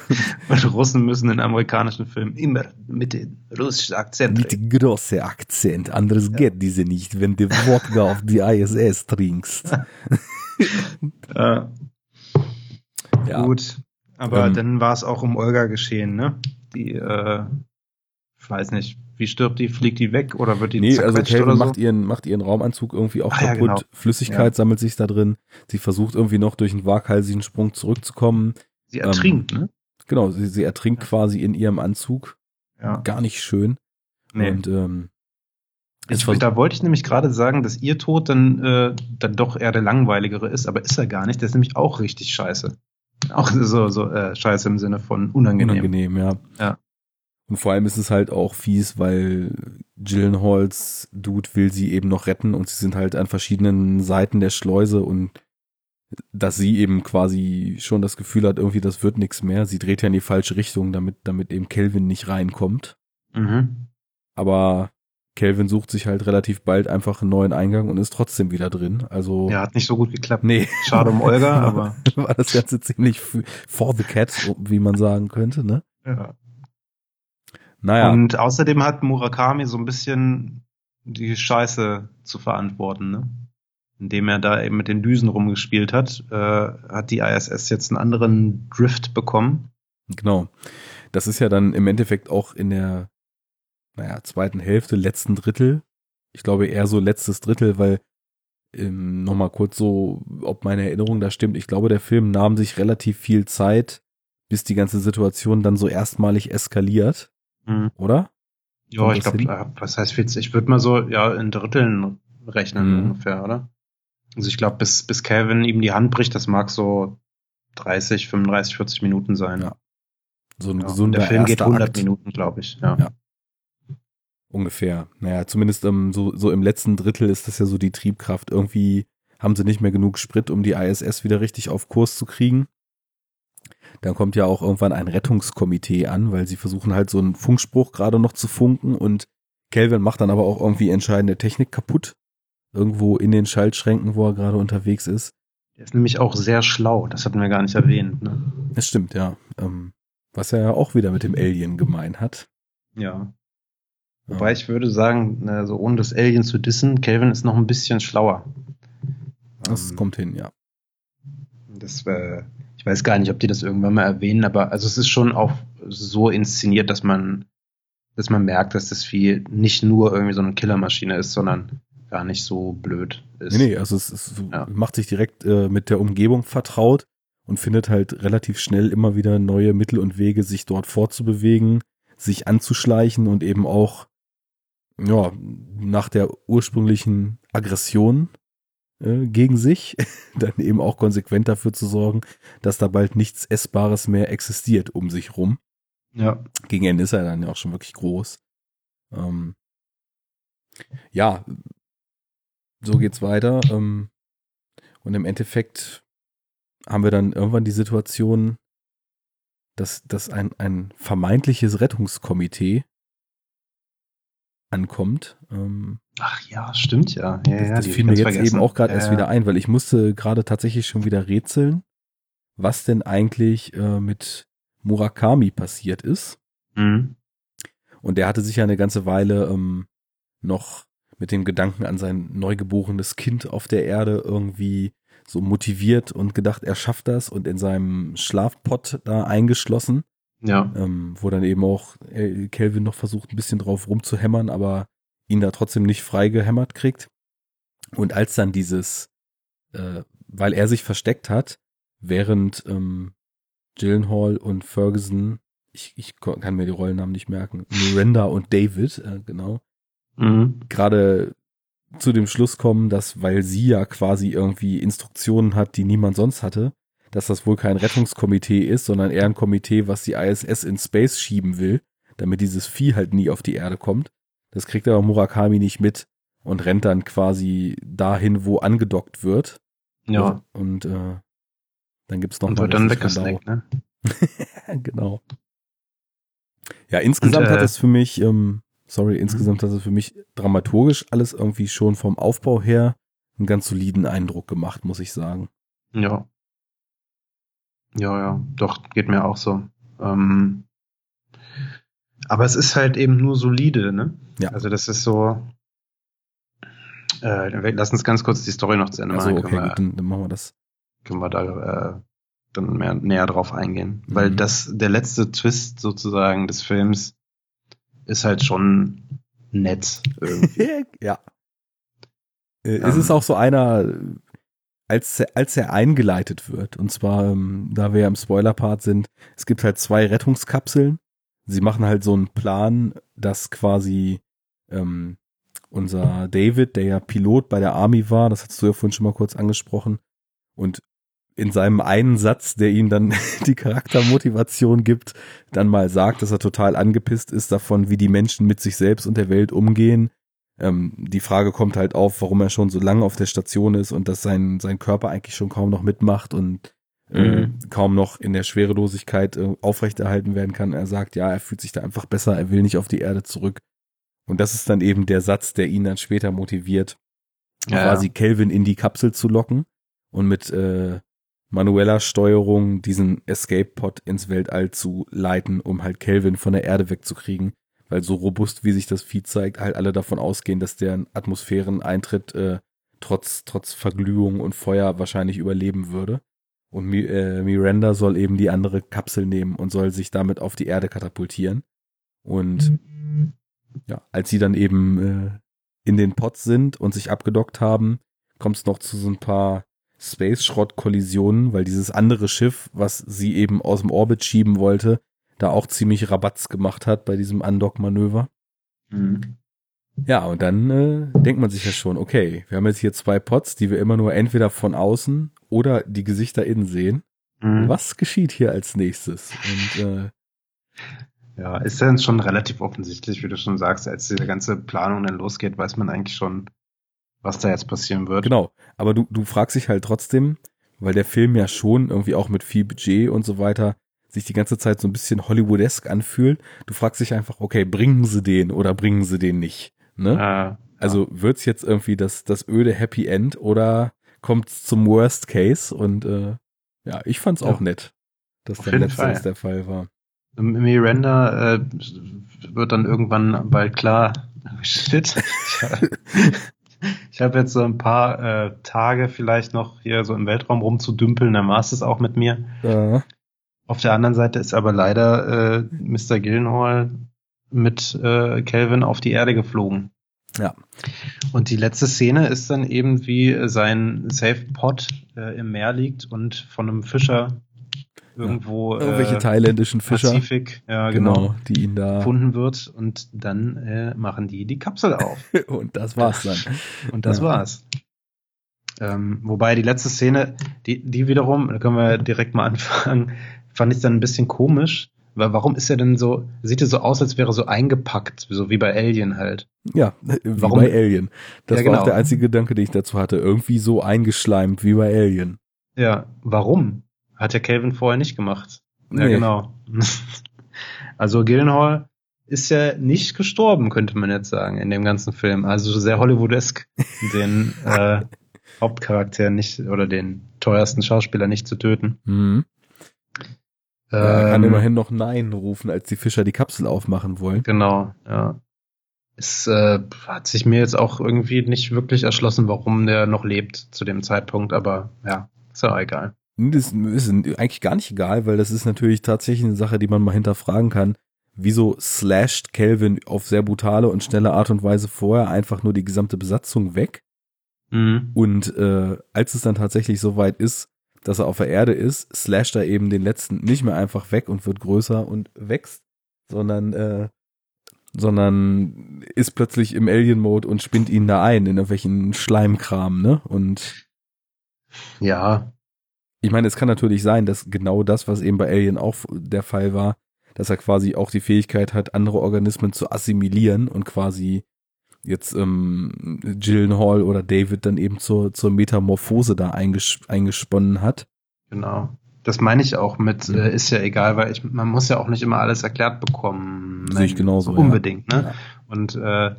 Und Russen müssen in amerikanischen Filmen immer mit dem russischen Akzent Mit reden. großem Akzent. Anderes ja. geht diese nicht, wenn du Wodka auf die ISS trinkst. ja. Ja. Gut. Aber ähm, dann war es auch um Olga geschehen, ne? Die äh, ich weiß nicht, wie stirbt die? Fliegt die weg oder wird die Nee, also Calvin macht ihren, macht ihren Raumanzug irgendwie auch ah, kaputt. Ja, genau. Flüssigkeit ja. sammelt sich da drin. Sie versucht irgendwie noch durch einen waghalsigen Sprung zurückzukommen. Sie ertrinkt, ähm, ne? Genau, sie, sie ertrinkt ja. quasi in ihrem Anzug. Ja. Gar nicht schön. Nee. Und ähm, ich, da wollte ich nämlich gerade sagen, dass ihr Tod dann, äh, dann doch eher der langweiligere ist, aber ist er gar nicht. Der ist nämlich auch richtig scheiße. Auch so, so äh, scheiße im Sinne von unangenehm. Unangenehm, ja. Ja. Und vor allem ist es halt auch fies, weil Gyllenhaals Dude will sie eben noch retten und sie sind halt an verschiedenen Seiten der Schleuse und dass sie eben quasi schon das Gefühl hat, irgendwie das wird nichts mehr. Sie dreht ja in die falsche Richtung, damit, damit eben Kelvin nicht reinkommt. Mhm. Aber Kelvin sucht sich halt relativ bald einfach einen neuen Eingang und ist trotzdem wieder drin. Also ja, hat nicht so gut geklappt. Nee. Schade um Olga, aber war das Ganze ziemlich for the cat, wie man sagen könnte, ne? Ja. Naja. Und außerdem hat Murakami so ein bisschen die Scheiße zu verantworten, ne? Indem er da eben mit den Düsen rumgespielt hat, äh, hat die ISS jetzt einen anderen Drift bekommen. Genau. Das ist ja dann im Endeffekt auch in der, naja, zweiten Hälfte, letzten Drittel. Ich glaube eher so letztes Drittel, weil ähm, nochmal kurz so, ob meine Erinnerung da stimmt. Ich glaube, der Film nahm sich relativ viel Zeit, bis die ganze Situation dann so erstmalig eskaliert. Mhm. Oder? Ja, ich glaube, was heißt jetzt? Ich würde mal so, ja, in Dritteln rechnen mhm. ungefähr, oder? Also ich glaube, bis, bis Calvin ihm die Hand bricht, das mag so 30, 35, 40 Minuten sein. Ja. So ein ja, gesunder Der Film geht 100 Akt. Minuten, glaube ich. Ja. ja. Ungefähr. Naja, zumindest um, so, so im letzten Drittel ist das ja so die Triebkraft. Irgendwie haben sie nicht mehr genug Sprit, um die ISS wieder richtig auf Kurs zu kriegen. Dann kommt ja auch irgendwann ein Rettungskomitee an, weil sie versuchen halt so einen Funkspruch gerade noch zu funken und Kelvin macht dann aber auch irgendwie entscheidende Technik kaputt. Irgendwo in den Schaltschränken, wo er gerade unterwegs ist. Der ist nämlich auch sehr schlau, das hatten wir gar nicht erwähnt. Ne? Das stimmt, ja. Ähm, was er ja auch wieder mit dem Alien gemein hat. Ja. Wobei ja. ich würde sagen, also ohne das Alien zu dissen, Kelvin ist noch ein bisschen schlauer. Das ähm, kommt hin, ja. Das wäre ich weiß gar nicht, ob die das irgendwann mal erwähnen, aber also es ist schon auch so inszeniert, dass man, dass man merkt, dass das Vieh nicht nur irgendwie so eine Killermaschine ist, sondern gar nicht so blöd ist. Nee, nee also es, es ja. macht sich direkt äh, mit der Umgebung vertraut und findet halt relativ schnell immer wieder neue Mittel und Wege, sich dort fortzubewegen, sich anzuschleichen und eben auch ja, nach der ursprünglichen Aggression äh, gegen sich, dann eben auch konsequent dafür zu sorgen, dass da bald nichts Essbares mehr existiert um sich rum. Ja. Gegen Ende ist er dann ja auch schon wirklich groß. Ähm, ja, so geht's weiter. Ähm, und im Endeffekt haben wir dann irgendwann die Situation, dass, dass ein, ein vermeintliches Rettungskomitee ankommt. Ähm, Ach ja, stimmt ja. ja, das ja das fiel mir jetzt vergessen. eben auch gerade ja, erst wieder ein, weil ich musste gerade tatsächlich schon wieder rätseln, was denn eigentlich äh, mit Murakami passiert ist. Mhm. Und der hatte sich ja eine ganze Weile ähm, noch mit dem Gedanken an sein neugeborenes Kind auf der Erde irgendwie so motiviert und gedacht, er schafft das und in seinem Schlafpott da eingeschlossen. Ja. Ähm, wo dann eben auch äh, Kelvin noch versucht, ein bisschen drauf rumzuhämmern, aber ihn da trotzdem nicht frei gehämmert kriegt. Und als dann dieses, äh, weil er sich versteckt hat, während ähm, Gyllenhaal und Ferguson, ich, ich kann mir die Rollennamen nicht merken, Miranda und David, äh, genau, mhm. gerade zu dem Schluss kommen, dass, weil sie ja quasi irgendwie Instruktionen hat, die niemand sonst hatte, dass das wohl kein Rettungskomitee ist, sondern eher ein Komitee, was die ISS in Space schieben will, damit dieses Vieh halt nie auf die Erde kommt. Das kriegt aber Murakami nicht mit und rennt dann quasi dahin, wo angedockt wird. Ja. Und äh, dann gibt's noch und wird dann weggesnackt, ne? genau. Ja, insgesamt und, äh, hat es für mich, ähm, sorry, insgesamt hat es für mich dramaturgisch alles irgendwie schon vom Aufbau her einen ganz soliden Eindruck gemacht, muss ich sagen. Ja. Ja, ja, doch, geht mir auch so. Ähm, aber es ist halt eben nur solide, ne? Ja. Also das ist so. Äh, lass uns ganz kurz die Story noch zu Ende also, machen. Okay, wir, gut, dann, dann, machen wir das. Können wir da äh, dann mehr, näher drauf eingehen. Mhm. Weil das, der letzte Twist sozusagen des Films ist halt schon nett. ja. Äh, um, es ist auch so einer, als, als er eingeleitet wird, und zwar, ähm, da wir ja im Spoiler-Part sind, es gibt halt zwei Rettungskapseln. Sie machen halt so einen Plan, dass quasi ähm, unser David, der ja Pilot bei der Army war, das hast du ja vorhin schon mal kurz angesprochen, und in seinem einen Satz, der ihm dann die Charaktermotivation gibt, dann mal sagt, dass er total angepisst ist davon, wie die Menschen mit sich selbst und der Welt umgehen ähm, die Frage kommt halt auf, warum er schon so lange auf der Station ist und dass sein, sein Körper eigentlich schon kaum noch mitmacht und äh, mhm. kaum noch in der Schwerelosigkeit äh, aufrechterhalten werden kann. Er sagt, ja, er fühlt sich da einfach besser, er will nicht auf die Erde zurück. Und das ist dann eben der Satz, der ihn dann später motiviert, ja, quasi Kelvin in die Kapsel zu locken und mit äh, manueller Steuerung diesen Escape-Pod ins Weltall zu leiten, um halt Kelvin von der Erde wegzukriegen weil so robust, wie sich das Vieh zeigt, halt alle davon ausgehen, dass der Atmosphäreneintritt äh, trotz, trotz Verglühung und Feuer wahrscheinlich überleben würde. Und Mi äh, Miranda soll eben die andere Kapsel nehmen und soll sich damit auf die Erde katapultieren. Und ja, als sie dann eben äh, in den Pots sind und sich abgedockt haben, kommt es noch zu so ein paar Space-Schrott-Kollisionen, weil dieses andere Schiff, was sie eben aus dem Orbit schieben wollte, da auch ziemlich Rabatz gemacht hat bei diesem Undock-Manöver. Mhm. Ja, und dann äh, denkt man sich ja schon, okay, wir haben jetzt hier zwei Pots, die wir immer nur entweder von außen oder die Gesichter innen sehen. Mhm. Was geschieht hier als nächstes? Und äh, ja, ist ja schon relativ offensichtlich, wie du schon sagst, als diese ganze Planung dann losgeht, weiß man eigentlich schon, was da jetzt passieren wird. Genau, aber du, du fragst dich halt trotzdem, weil der Film ja schon irgendwie auch mit viel Budget und so weiter sich die ganze Zeit so ein bisschen Hollywoodesk anfühlt. Du fragst dich einfach, okay, bringen sie den oder bringen sie den nicht? Ne? Ah, also wird's jetzt irgendwie das, das öde Happy End oder kommt's zum Worst Case? Und äh, ja, ich fand's ja. auch nett, dass Auf dann letztens der Fall war. Miranda äh, wird dann irgendwann bald klar, shit, ich habe jetzt so ein paar äh, Tage vielleicht noch hier so im Weltraum rumzudümpeln, dann war es auch mit mir. Ja. Auf der anderen Seite ist aber leider äh, Mr. Gillenhall mit äh, Calvin auf die Erde geflogen. Ja. Und die letzte Szene ist dann eben, wie sein Safe Pod äh, im Meer liegt und von einem Fischer irgendwo ja. irgendwelche äh, thailändischen Fischer Pazifik, ja, genau, genau, die ihn da gefunden wird und dann äh, machen die die Kapsel auf und das war's dann und das ja. war's ähm, wobei die letzte Szene die die wiederum da können wir direkt mal anfangen fand ich dann ein bisschen komisch. Weil warum ist er denn so, sieht er so aus, als wäre so eingepackt, so wie bei Alien halt. Ja, wie warum? bei Alien. Das ja, war genau. auch der einzige Gedanke, den ich dazu hatte. Irgendwie so eingeschleimt wie bei Alien. Ja, warum? Hat ja Calvin vorher nicht gemacht. Ja, Nee. genau. Also Gyllenhaal ist ja nicht gestorben, könnte man jetzt sagen, in dem ganzen Film. Also sehr Hollywoodesk, den äh, Hauptcharakter nicht oder den teuersten Schauspieler nicht zu töten. Mhm. Er kann Ähm, immerhin noch Nein rufen, als die Fischer die Kapsel aufmachen wollen. Genau, ja. Es äh, hat sich mir jetzt auch irgendwie nicht wirklich erschlossen, warum der noch lebt zu dem Zeitpunkt, aber ja, ist ja auch egal. Das ist eigentlich gar nicht egal, weil das ist natürlich tatsächlich eine Sache, die man mal hinterfragen kann. Wieso slasht Calvin auf sehr brutale und schnelle Art und Weise vorher einfach nur die gesamte Besatzung weg? Mhm. Und äh, als es dann tatsächlich so weit ist, dass er auf der Erde ist, slasht er eben den letzten nicht mehr einfach weg und wird größer und wächst, sondern äh, sondern ist plötzlich im Alien-Mode und spinnt ihn da ein in irgendwelchen Schleimkram, ne? Und Ja, ich meine, es kann natürlich sein, dass genau das, was eben bei Alien auch der Fall war, dass er quasi auch die Fähigkeit hat, andere Organismen zu assimilieren und quasi jetzt ähm, Gyllenhaal oder David dann eben zur, zur Metamorphose da einges eingesponnen hat. genau. Das meine ich auch mit, Mhm. äh, ist ja egal, weil ich, man muss ja auch nicht immer alles erklärt bekommen. Sehe ich genauso, ja. Unbedingt, ne? Ja. Und äh,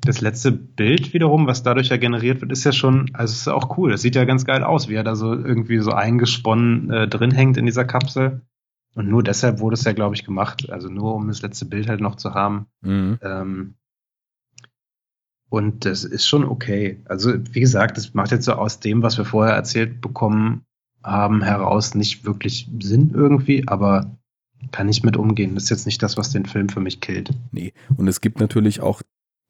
das letzte Bild wiederum, was dadurch ja generiert wird, ist ja schon, also es ist auch cool. Das sieht ja ganz geil aus, wie er da so irgendwie so eingesponnen äh, drin hängt in dieser Kapsel. Und nur deshalb wurde es ja, glaube ich, gemacht. Also nur um das letzte Bild halt noch zu haben. Mhm. Ähm, und das ist schon okay. Also, wie gesagt, das macht jetzt so aus dem, was wir vorher erzählt bekommen haben, heraus nicht wirklich Sinn irgendwie, aber kann ich mit umgehen. Das ist jetzt nicht das, was den Film für mich killt. Nee. Und es gibt natürlich auch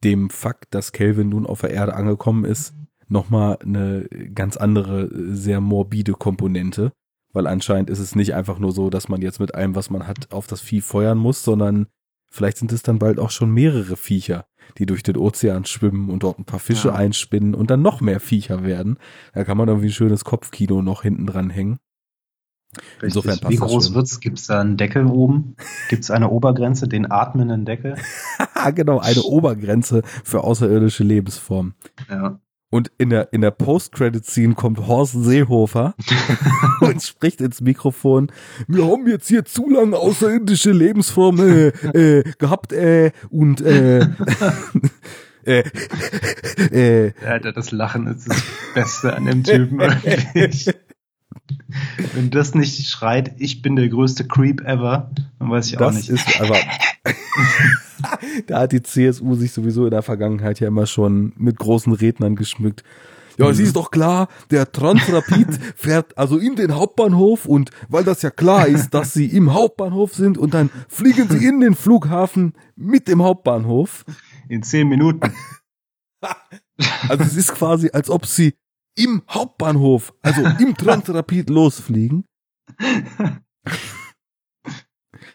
dem Fakt, dass Kelvin nun auf der Erde angekommen ist, nochmal eine ganz andere, sehr morbide Komponente. Weil anscheinend ist es nicht einfach nur so, dass man jetzt mit allem, was man hat, auf das Vieh feuern muss, sondern vielleicht sind es dann bald auch schon mehrere Viecher, die durch den Ozean schwimmen und dort ein paar Fische Ja. einspinnen und dann noch mehr Viecher werden. Da kann man irgendwie ein schönes Kopfkino noch hinten dran hängen. Insofern Richtig. passt Wie groß schon. wird's? Gibt's da einen Deckel oben? Gibt's eine Obergrenze, den atmenden Deckel? Ah, genau, eine Obergrenze für außerirdische Lebensformen. Ja. Und in der, in der Post-Credit-Scene kommt Horst Seehofer und spricht ins Mikrofon. Wir haben jetzt hier zu lange außerirdische Lebensformen äh, äh, gehabt äh, und äh, äh, äh, Alter, das Lachen ist das Beste an dem Typen. wirklich. Wenn das nicht schreit, ich bin der größte Creep ever, dann weiß ich auch das nicht. ist aber da hat die CSU sich sowieso in der Vergangenheit ja immer schon mit großen Rednern geschmückt. Ja, es ist doch klar, der Transrapid fährt also in den Hauptbahnhof und weil das ja klar ist, dass sie im Hauptbahnhof sind und dann fliegen sie in den Flughafen mit dem Hauptbahnhof. In zehn Minuten. Also es ist quasi, als ob sie im Hauptbahnhof, also im Transrapid losfliegen.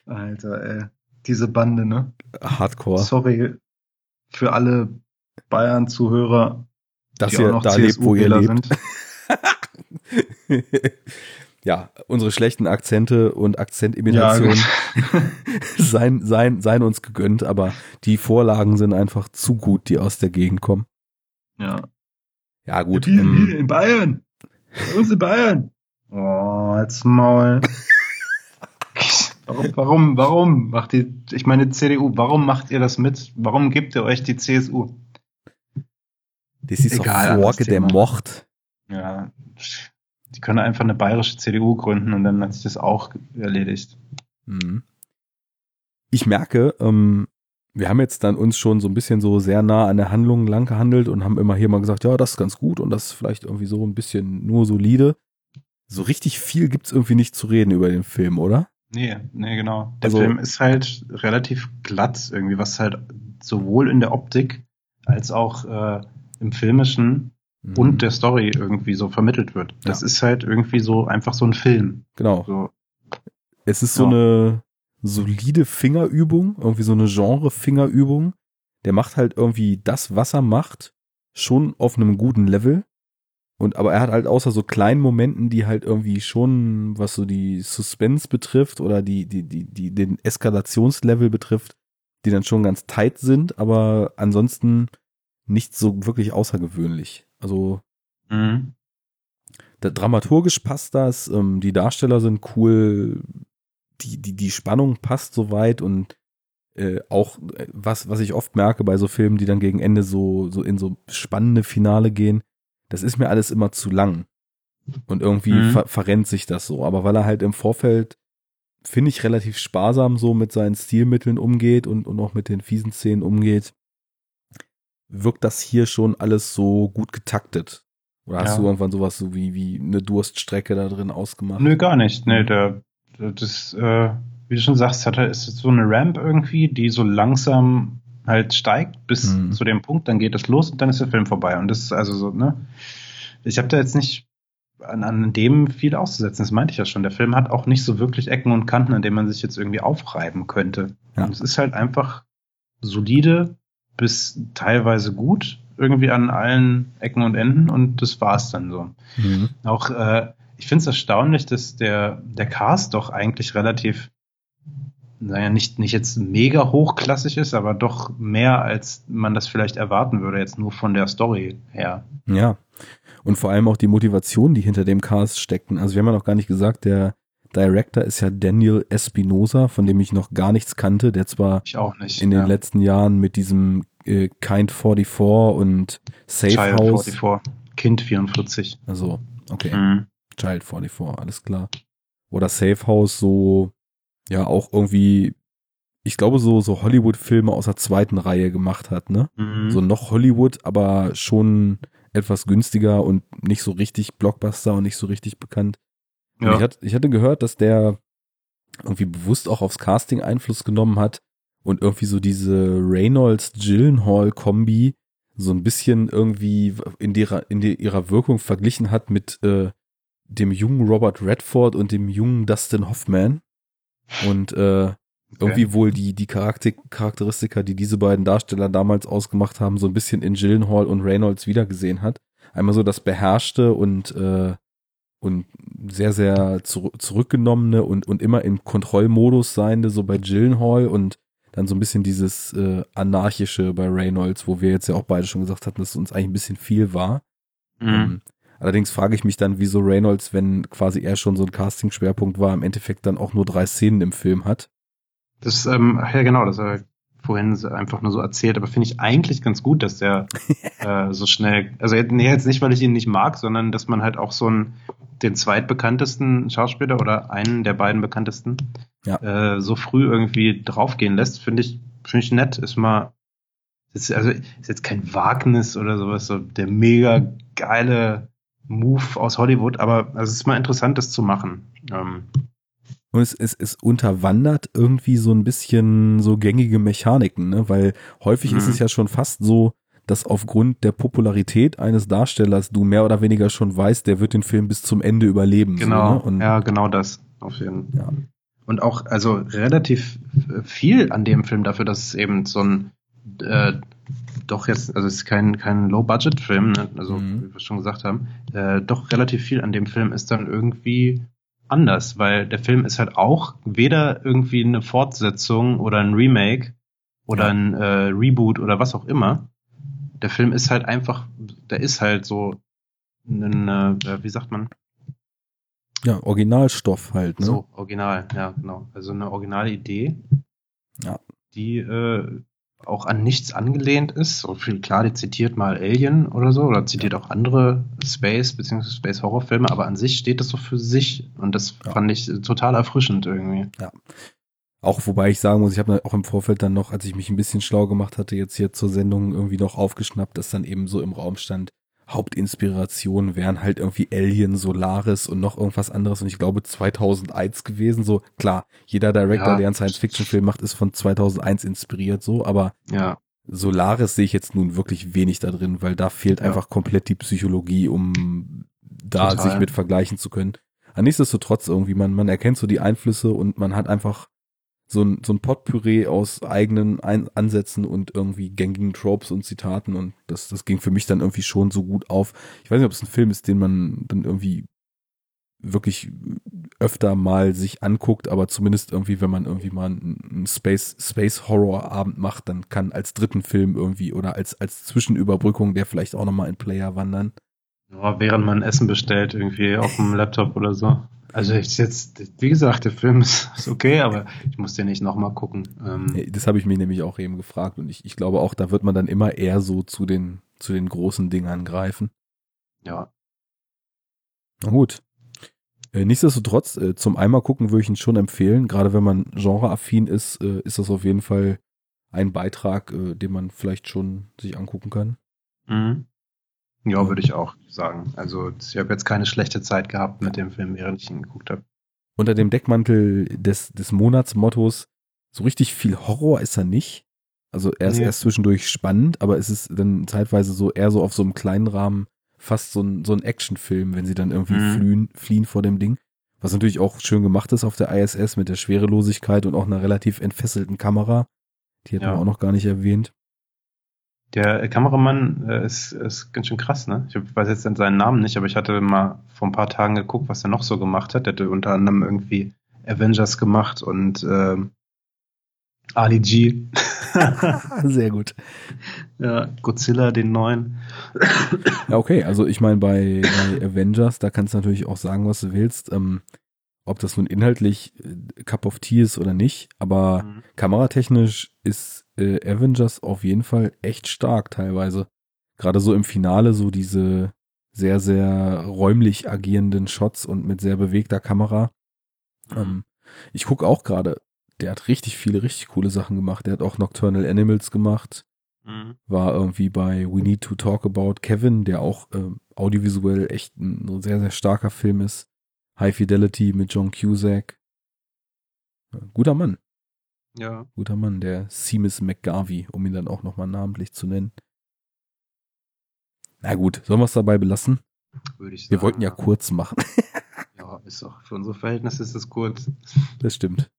Alter, ey. Diese Bande, ne? Hardcore. Sorry für alle Bayern-Zuhörer, Dass die auch ihr noch da lebt, wo ihr lebt. ja, unsere schlechten Akzente und Akzentimitationen seien, seien, seien uns gegönnt, aber die Vorlagen sind einfach zu gut, die aus der Gegend kommen. ja. Ja, gut. Wie, ähm, wie in Bayern. Bei uns in Bayern. Oh, jetzt Maul. warum, warum, warum macht die, ich meine CDU, warum macht ihr das mit? Warum gebt ihr euch die CSU? das ist Egal, doch Frage der. Mord. Ja, die können einfach eine bayerische CDU gründen und dann hat sich das auch erledigt. Mhm. Ich merke, ähm, wir haben jetzt dann uns schon so ein bisschen so sehr nah an der Handlung lang gehandelt und haben immer hier mal gesagt, ja, das ist ganz gut und das ist vielleicht irgendwie so ein bisschen nur solide. So richtig viel gibt's irgendwie nicht zu reden über den Film, oder? Nee, nee, genau. Der Also- Film ist halt relativ glatt irgendwie, was halt sowohl in der Optik als auch äh, im Filmischen Mhm. und der Story irgendwie so vermittelt wird. Das Ja. ist halt irgendwie so einfach so ein Film. genau. So, Es ist so Ja. eine solide Fingerübung, irgendwie so eine Genre-Fingerübung. Der macht halt irgendwie das, was er macht, schon auf einem guten Level. Und aber er hat halt außer so kleinen Momenten, die halt irgendwie schon, was so die Suspense betrifft oder die, die, die, die, den Eskalationslevel betrifft, die dann schon ganz tight sind, aber ansonsten nicht so wirklich außergewöhnlich. Also mhm. da, dramaturgisch passt das, ähm, die Darsteller sind cool, die, die, die Spannung passt soweit und äh, auch äh, was, was ich oft merke bei so Filmen, die dann gegen Ende so, so in so spannende Finale gehen, das ist mir alles immer zu lang. Und irgendwie mhm. ver verrennt sich das so. Aber weil er halt im Vorfeld, finde ich, relativ sparsam so mit seinen Stilmitteln umgeht und, und auch mit den fiesen Szenen umgeht, wirkt das hier schon alles so gut getaktet. Oder hast ja. du irgendwann sowas so wie, wie eine Durststrecke da drin ausgemacht? Nö, gar nicht. Nee, der, das, äh, wie du schon sagst, hat er, ist so eine Ramp irgendwie, die so langsam halt steigt bis mhm. zu dem Punkt, dann geht es los und dann ist der Film vorbei. Und das ist also so, ne? Ich habe da jetzt nicht an, an dem viel auszusetzen, das meinte ich ja schon. Der Film hat auch nicht so wirklich Ecken und Kanten, an denen man sich jetzt irgendwie aufreiben könnte. Ja. Und es ist halt einfach solide bis teilweise gut irgendwie an allen Ecken und Enden und das war's dann so. Mhm. Auch äh, ich finde es erstaunlich, dass der der Cast doch eigentlich relativ naja, nicht, nicht jetzt mega hochklassig ist, aber doch mehr, als man das vielleicht erwarten würde, jetzt nur von der Story her. Ja. Und vor allem auch die Motivation, die hinter dem Cast steckten. Also wir haben ja noch gar nicht gesagt, der Director ist ja Daniel Espinosa, von dem ich noch gar nichts kannte, der zwar nicht, in den letzten Jahren mit diesem äh, Kind 44 und Safe Child House. 44. Kind 44. Also, okay. Mhm. Child 44, alles klar. Oder Safe House so, ja, auch irgendwie, ich glaube, so, so Hollywood-Filme aus der zweiten Reihe gemacht hat, ne? Mhm. So noch Hollywood, aber schon etwas günstiger und nicht so richtig Blockbuster und nicht so richtig bekannt. Ja. Ich, hatte, ich hatte gehört, dass der irgendwie bewusst auch aufs Casting Einfluss genommen hat, und irgendwie so diese Reynolds-Gillenhall-Kombi so ein bisschen irgendwie in, ihrer, in die, ihrer Wirkung verglichen hat mit äh, dem jungen Robert Redford und dem jungen Dustin Hoffman. Und äh, irgendwie okay. wohl die, die Charakter Charakteristika, die diese beiden Darsteller damals ausgemacht haben, so ein bisschen in Gillenhall und Reynolds wiedergesehen hat. Einmal so das beherrschte und äh, und sehr, sehr zu, zurückgenommene und, und immer im Kontrollmodus seiende, so bei Gillenhall und dann so ein bisschen dieses äh, anarchische bei Reynolds, wo wir jetzt ja auch beide schon gesagt hatten, dass es uns eigentlich ein bisschen viel war. Mhm. Allerdings frage ich mich dann, wieso Reynolds, wenn quasi er schon so ein Casting-Schwerpunkt war, im Endeffekt dann auch nur drei Szenen im Film hat. Das, ähm, ja genau, das habe ich vorhin einfach nur so erzählt, aber finde ich eigentlich ganz gut, dass der äh, so schnell, also nee, jetzt nicht, weil ich ihn nicht mag, sondern dass man halt auch so einen, den zweitbekanntesten Schauspieler oder einen der beiden bekanntesten ja. äh, so früh irgendwie draufgehen lässt, finde ich, finde ich nett. Ist mal, ist, also ist jetzt kein Wagnis oder sowas, so der mega geile Move aus Hollywood, aber also es ist mal interessant, das zu machen. Ähm, und es, es, es unterwandert irgendwie so ein bisschen so gängige Mechaniken, ne? Weil häufig mhm. ist es ja schon fast so, dass aufgrund der Popularität eines Darstellers du mehr oder weniger schon weißt, der wird den Film bis zum Ende überleben. Genau, so, ne? ja, genau das. Auf jeden Fall. Ja. Und auch, also relativ viel an dem Film dafür, dass es eben so ein äh, doch jetzt, also es ist kein, kein Low-Budget-Film, ne? also mhm. wie wir schon gesagt haben, äh, doch relativ viel an dem Film ist dann irgendwie anders, weil der Film ist halt auch weder irgendwie eine Fortsetzung oder ein Remake oder ja. ein äh, Reboot oder was auch immer. Der Film ist halt einfach, der ist halt so ein, äh, wie sagt man? Ja, Originalstoff halt, ne? So, original, ja, genau. Also eine originale Idee. Ja. Die äh, auch an nichts angelehnt ist. So viel klar, die zitiert mal Alien oder so oder zitiert auch andere Space bzw. Space Horror Filme, aber an sich steht das so für sich und das ja. fand ich total erfrischend irgendwie. Ja. Auch wobei ich sagen muss, ich habe auch im Vorfeld dann noch, als ich mich ein bisschen schlau gemacht hatte, jetzt hier zur Sendung irgendwie noch aufgeschnappt, dass dann eben so im Raum stand, Hauptinspiration wären halt irgendwie Alien, Solaris und noch irgendwas anderes und ich glaube 2001 gewesen. So klar, jeder Director, ja. der einen Science-Fiction-Film macht, ist von 2001 inspiriert so, aber ja. Solaris sehe ich jetzt nun wirklich wenig da drin, weil da fehlt ja. einfach komplett die Psychologie, um da Total. sich mit vergleichen zu können. Aber nichtsdestotrotz irgendwie, man, man erkennt so die Einflüsse und man hat einfach so ein, so ein Potpüree aus eigenen ein Ansätzen und irgendwie gängigen Tropes und Zitaten und das, das ging für mich dann irgendwie schon so gut auf. Ich weiß nicht, ob es ein Film ist, den man dann irgendwie wirklich öfter mal sich anguckt, aber zumindest irgendwie, wenn man irgendwie mal einen Space, Space Horror Abend macht, dann kann als dritten Film irgendwie oder als, als Zwischenüberbrückung der vielleicht auch nochmal in Player wandern. Ja, während man Essen bestellt, irgendwie auf dem Laptop oder so. Also ich jetzt, wie gesagt, der Film ist, okay, aber ich muss den nicht nochmal gucken. Ähm, das habe ich mich nämlich auch eben gefragt und ich, ich glaube auch, da wird man dann immer eher so zu den, zu den großen Dingern greifen. Ja. Na gut. Äh, nichtsdestotrotz, äh, zum einmal gucken würde ich ihn schon empfehlen. Gerade wenn man genreaffin ist, äh, ist das auf jeden Fall ein Beitrag, den man vielleicht schon sich angucken kann. Mhm. Ja, würde ich auch sagen. Also ich habe jetzt keine schlechte Zeit gehabt mit dem Film, während ich ihn geguckt habe. Unter dem Deckmantel des, des Monatsmottos, so richtig viel Horror ist er nicht. Also er ist nee. erst zwischendurch spannend, aber es ist dann zeitweise so eher so auf so einem kleinen Rahmen fast so ein, so ein Actionfilm, wenn sie dann irgendwie mhm. fliehen, fliehen vor dem Ding. Was natürlich auch schön gemacht ist auf der ISS mit der Schwerelosigkeit und auch einer relativ entfesselten Kamera. Die hätten ja. wir auch noch gar nicht erwähnt. Der Kameramann äh, ist, ist ganz schön krass, ne? Ich weiß jetzt seinen Namen nicht, aber ich hatte mal vor ein paar Tagen geguckt, was er noch so gemacht hat. Er hatte unter anderem irgendwie Avengers gemacht und äh, Ali G. Sehr gut. Ja, Godzilla, den neuen. ja, okay, also ich meine, bei, bei Avengers, da kannst du natürlich auch sagen, was du willst. Ähm, ob das nun inhaltlich äh, Cup of Tea ist oder nicht, aber mhm. kameratechnisch ist äh, Avengers auf jeden Fall echt stark teilweise. Gerade so im Finale, so diese sehr, sehr räumlich agierenden Shots und mit sehr bewegter Kamera. Ähm, ich gucke auch gerade, der hat richtig viele, richtig coole Sachen gemacht. Der hat auch Nocturnal Animals gemacht. Mhm. War irgendwie bei We Need to Talk About Kevin, der auch äh, audiovisuell echt ein sehr, sehr starker Film ist. High Fidelity mit John Cusack. Guter Mann. Ja. Guter Mann, der Seamus McGarvey, um ihn dann auch nochmal namentlich zu nennen. Na gut, sollen wir es dabei belassen? Würde ich sagen. Wir wollten ja, kurz machen. ja, ist doch, für unsere Verhältnisse ist es kurz. Das stimmt.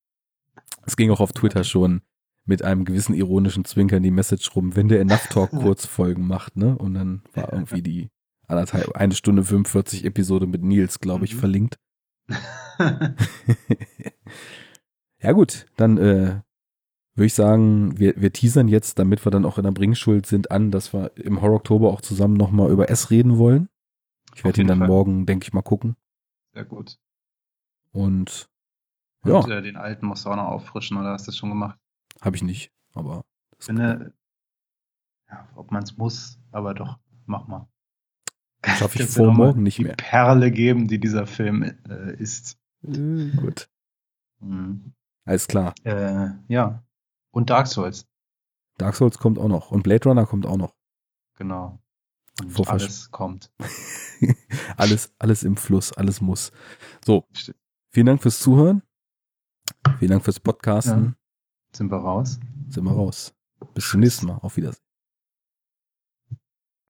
Es ging auch auf Twitter schon mit einem gewissen ironischen Zwinkern die Message rum, wenn der Enough Talk Kurzfolgen macht, ne? Und dann war irgendwie die anderthalb, eine Stunde 45 Episode mit Nils, glaube ich, mhm. verlinkt. ja gut, dann äh, würde ich sagen, wir, wir teasern jetzt, damit wir dann auch in der Bringschuld sind, an, dass wir im Horror Oktober auch zusammen nochmal über S reden wollen. Ich werde ihn dann Fall. morgen, denke ich mal, gucken. Sehr gut. Und, Und ja. Äh, den alten musst du auch noch auffrischen, oder hast du das schon gemacht? Habe ich nicht, aber. Ich finde, ja, ob man es muss, aber doch, mach mal. Schaffe ich vor morgen nicht mehr. Perle geben, die dieser Film äh, ist. Gut. Mhm. Alles klar. Äh, ja. Und Dark Souls. Dark Souls kommt auch noch. Und Blade Runner kommt auch noch. Genau. Und alles kommt. alles, alles im Fluss, alles muss. So. Vielen Dank fürs Zuhören. Vielen Dank fürs Podcasten. Ja. Sind wir raus? Sind wir raus. Bis zum nächsten Mal. Auf Wiedersehen.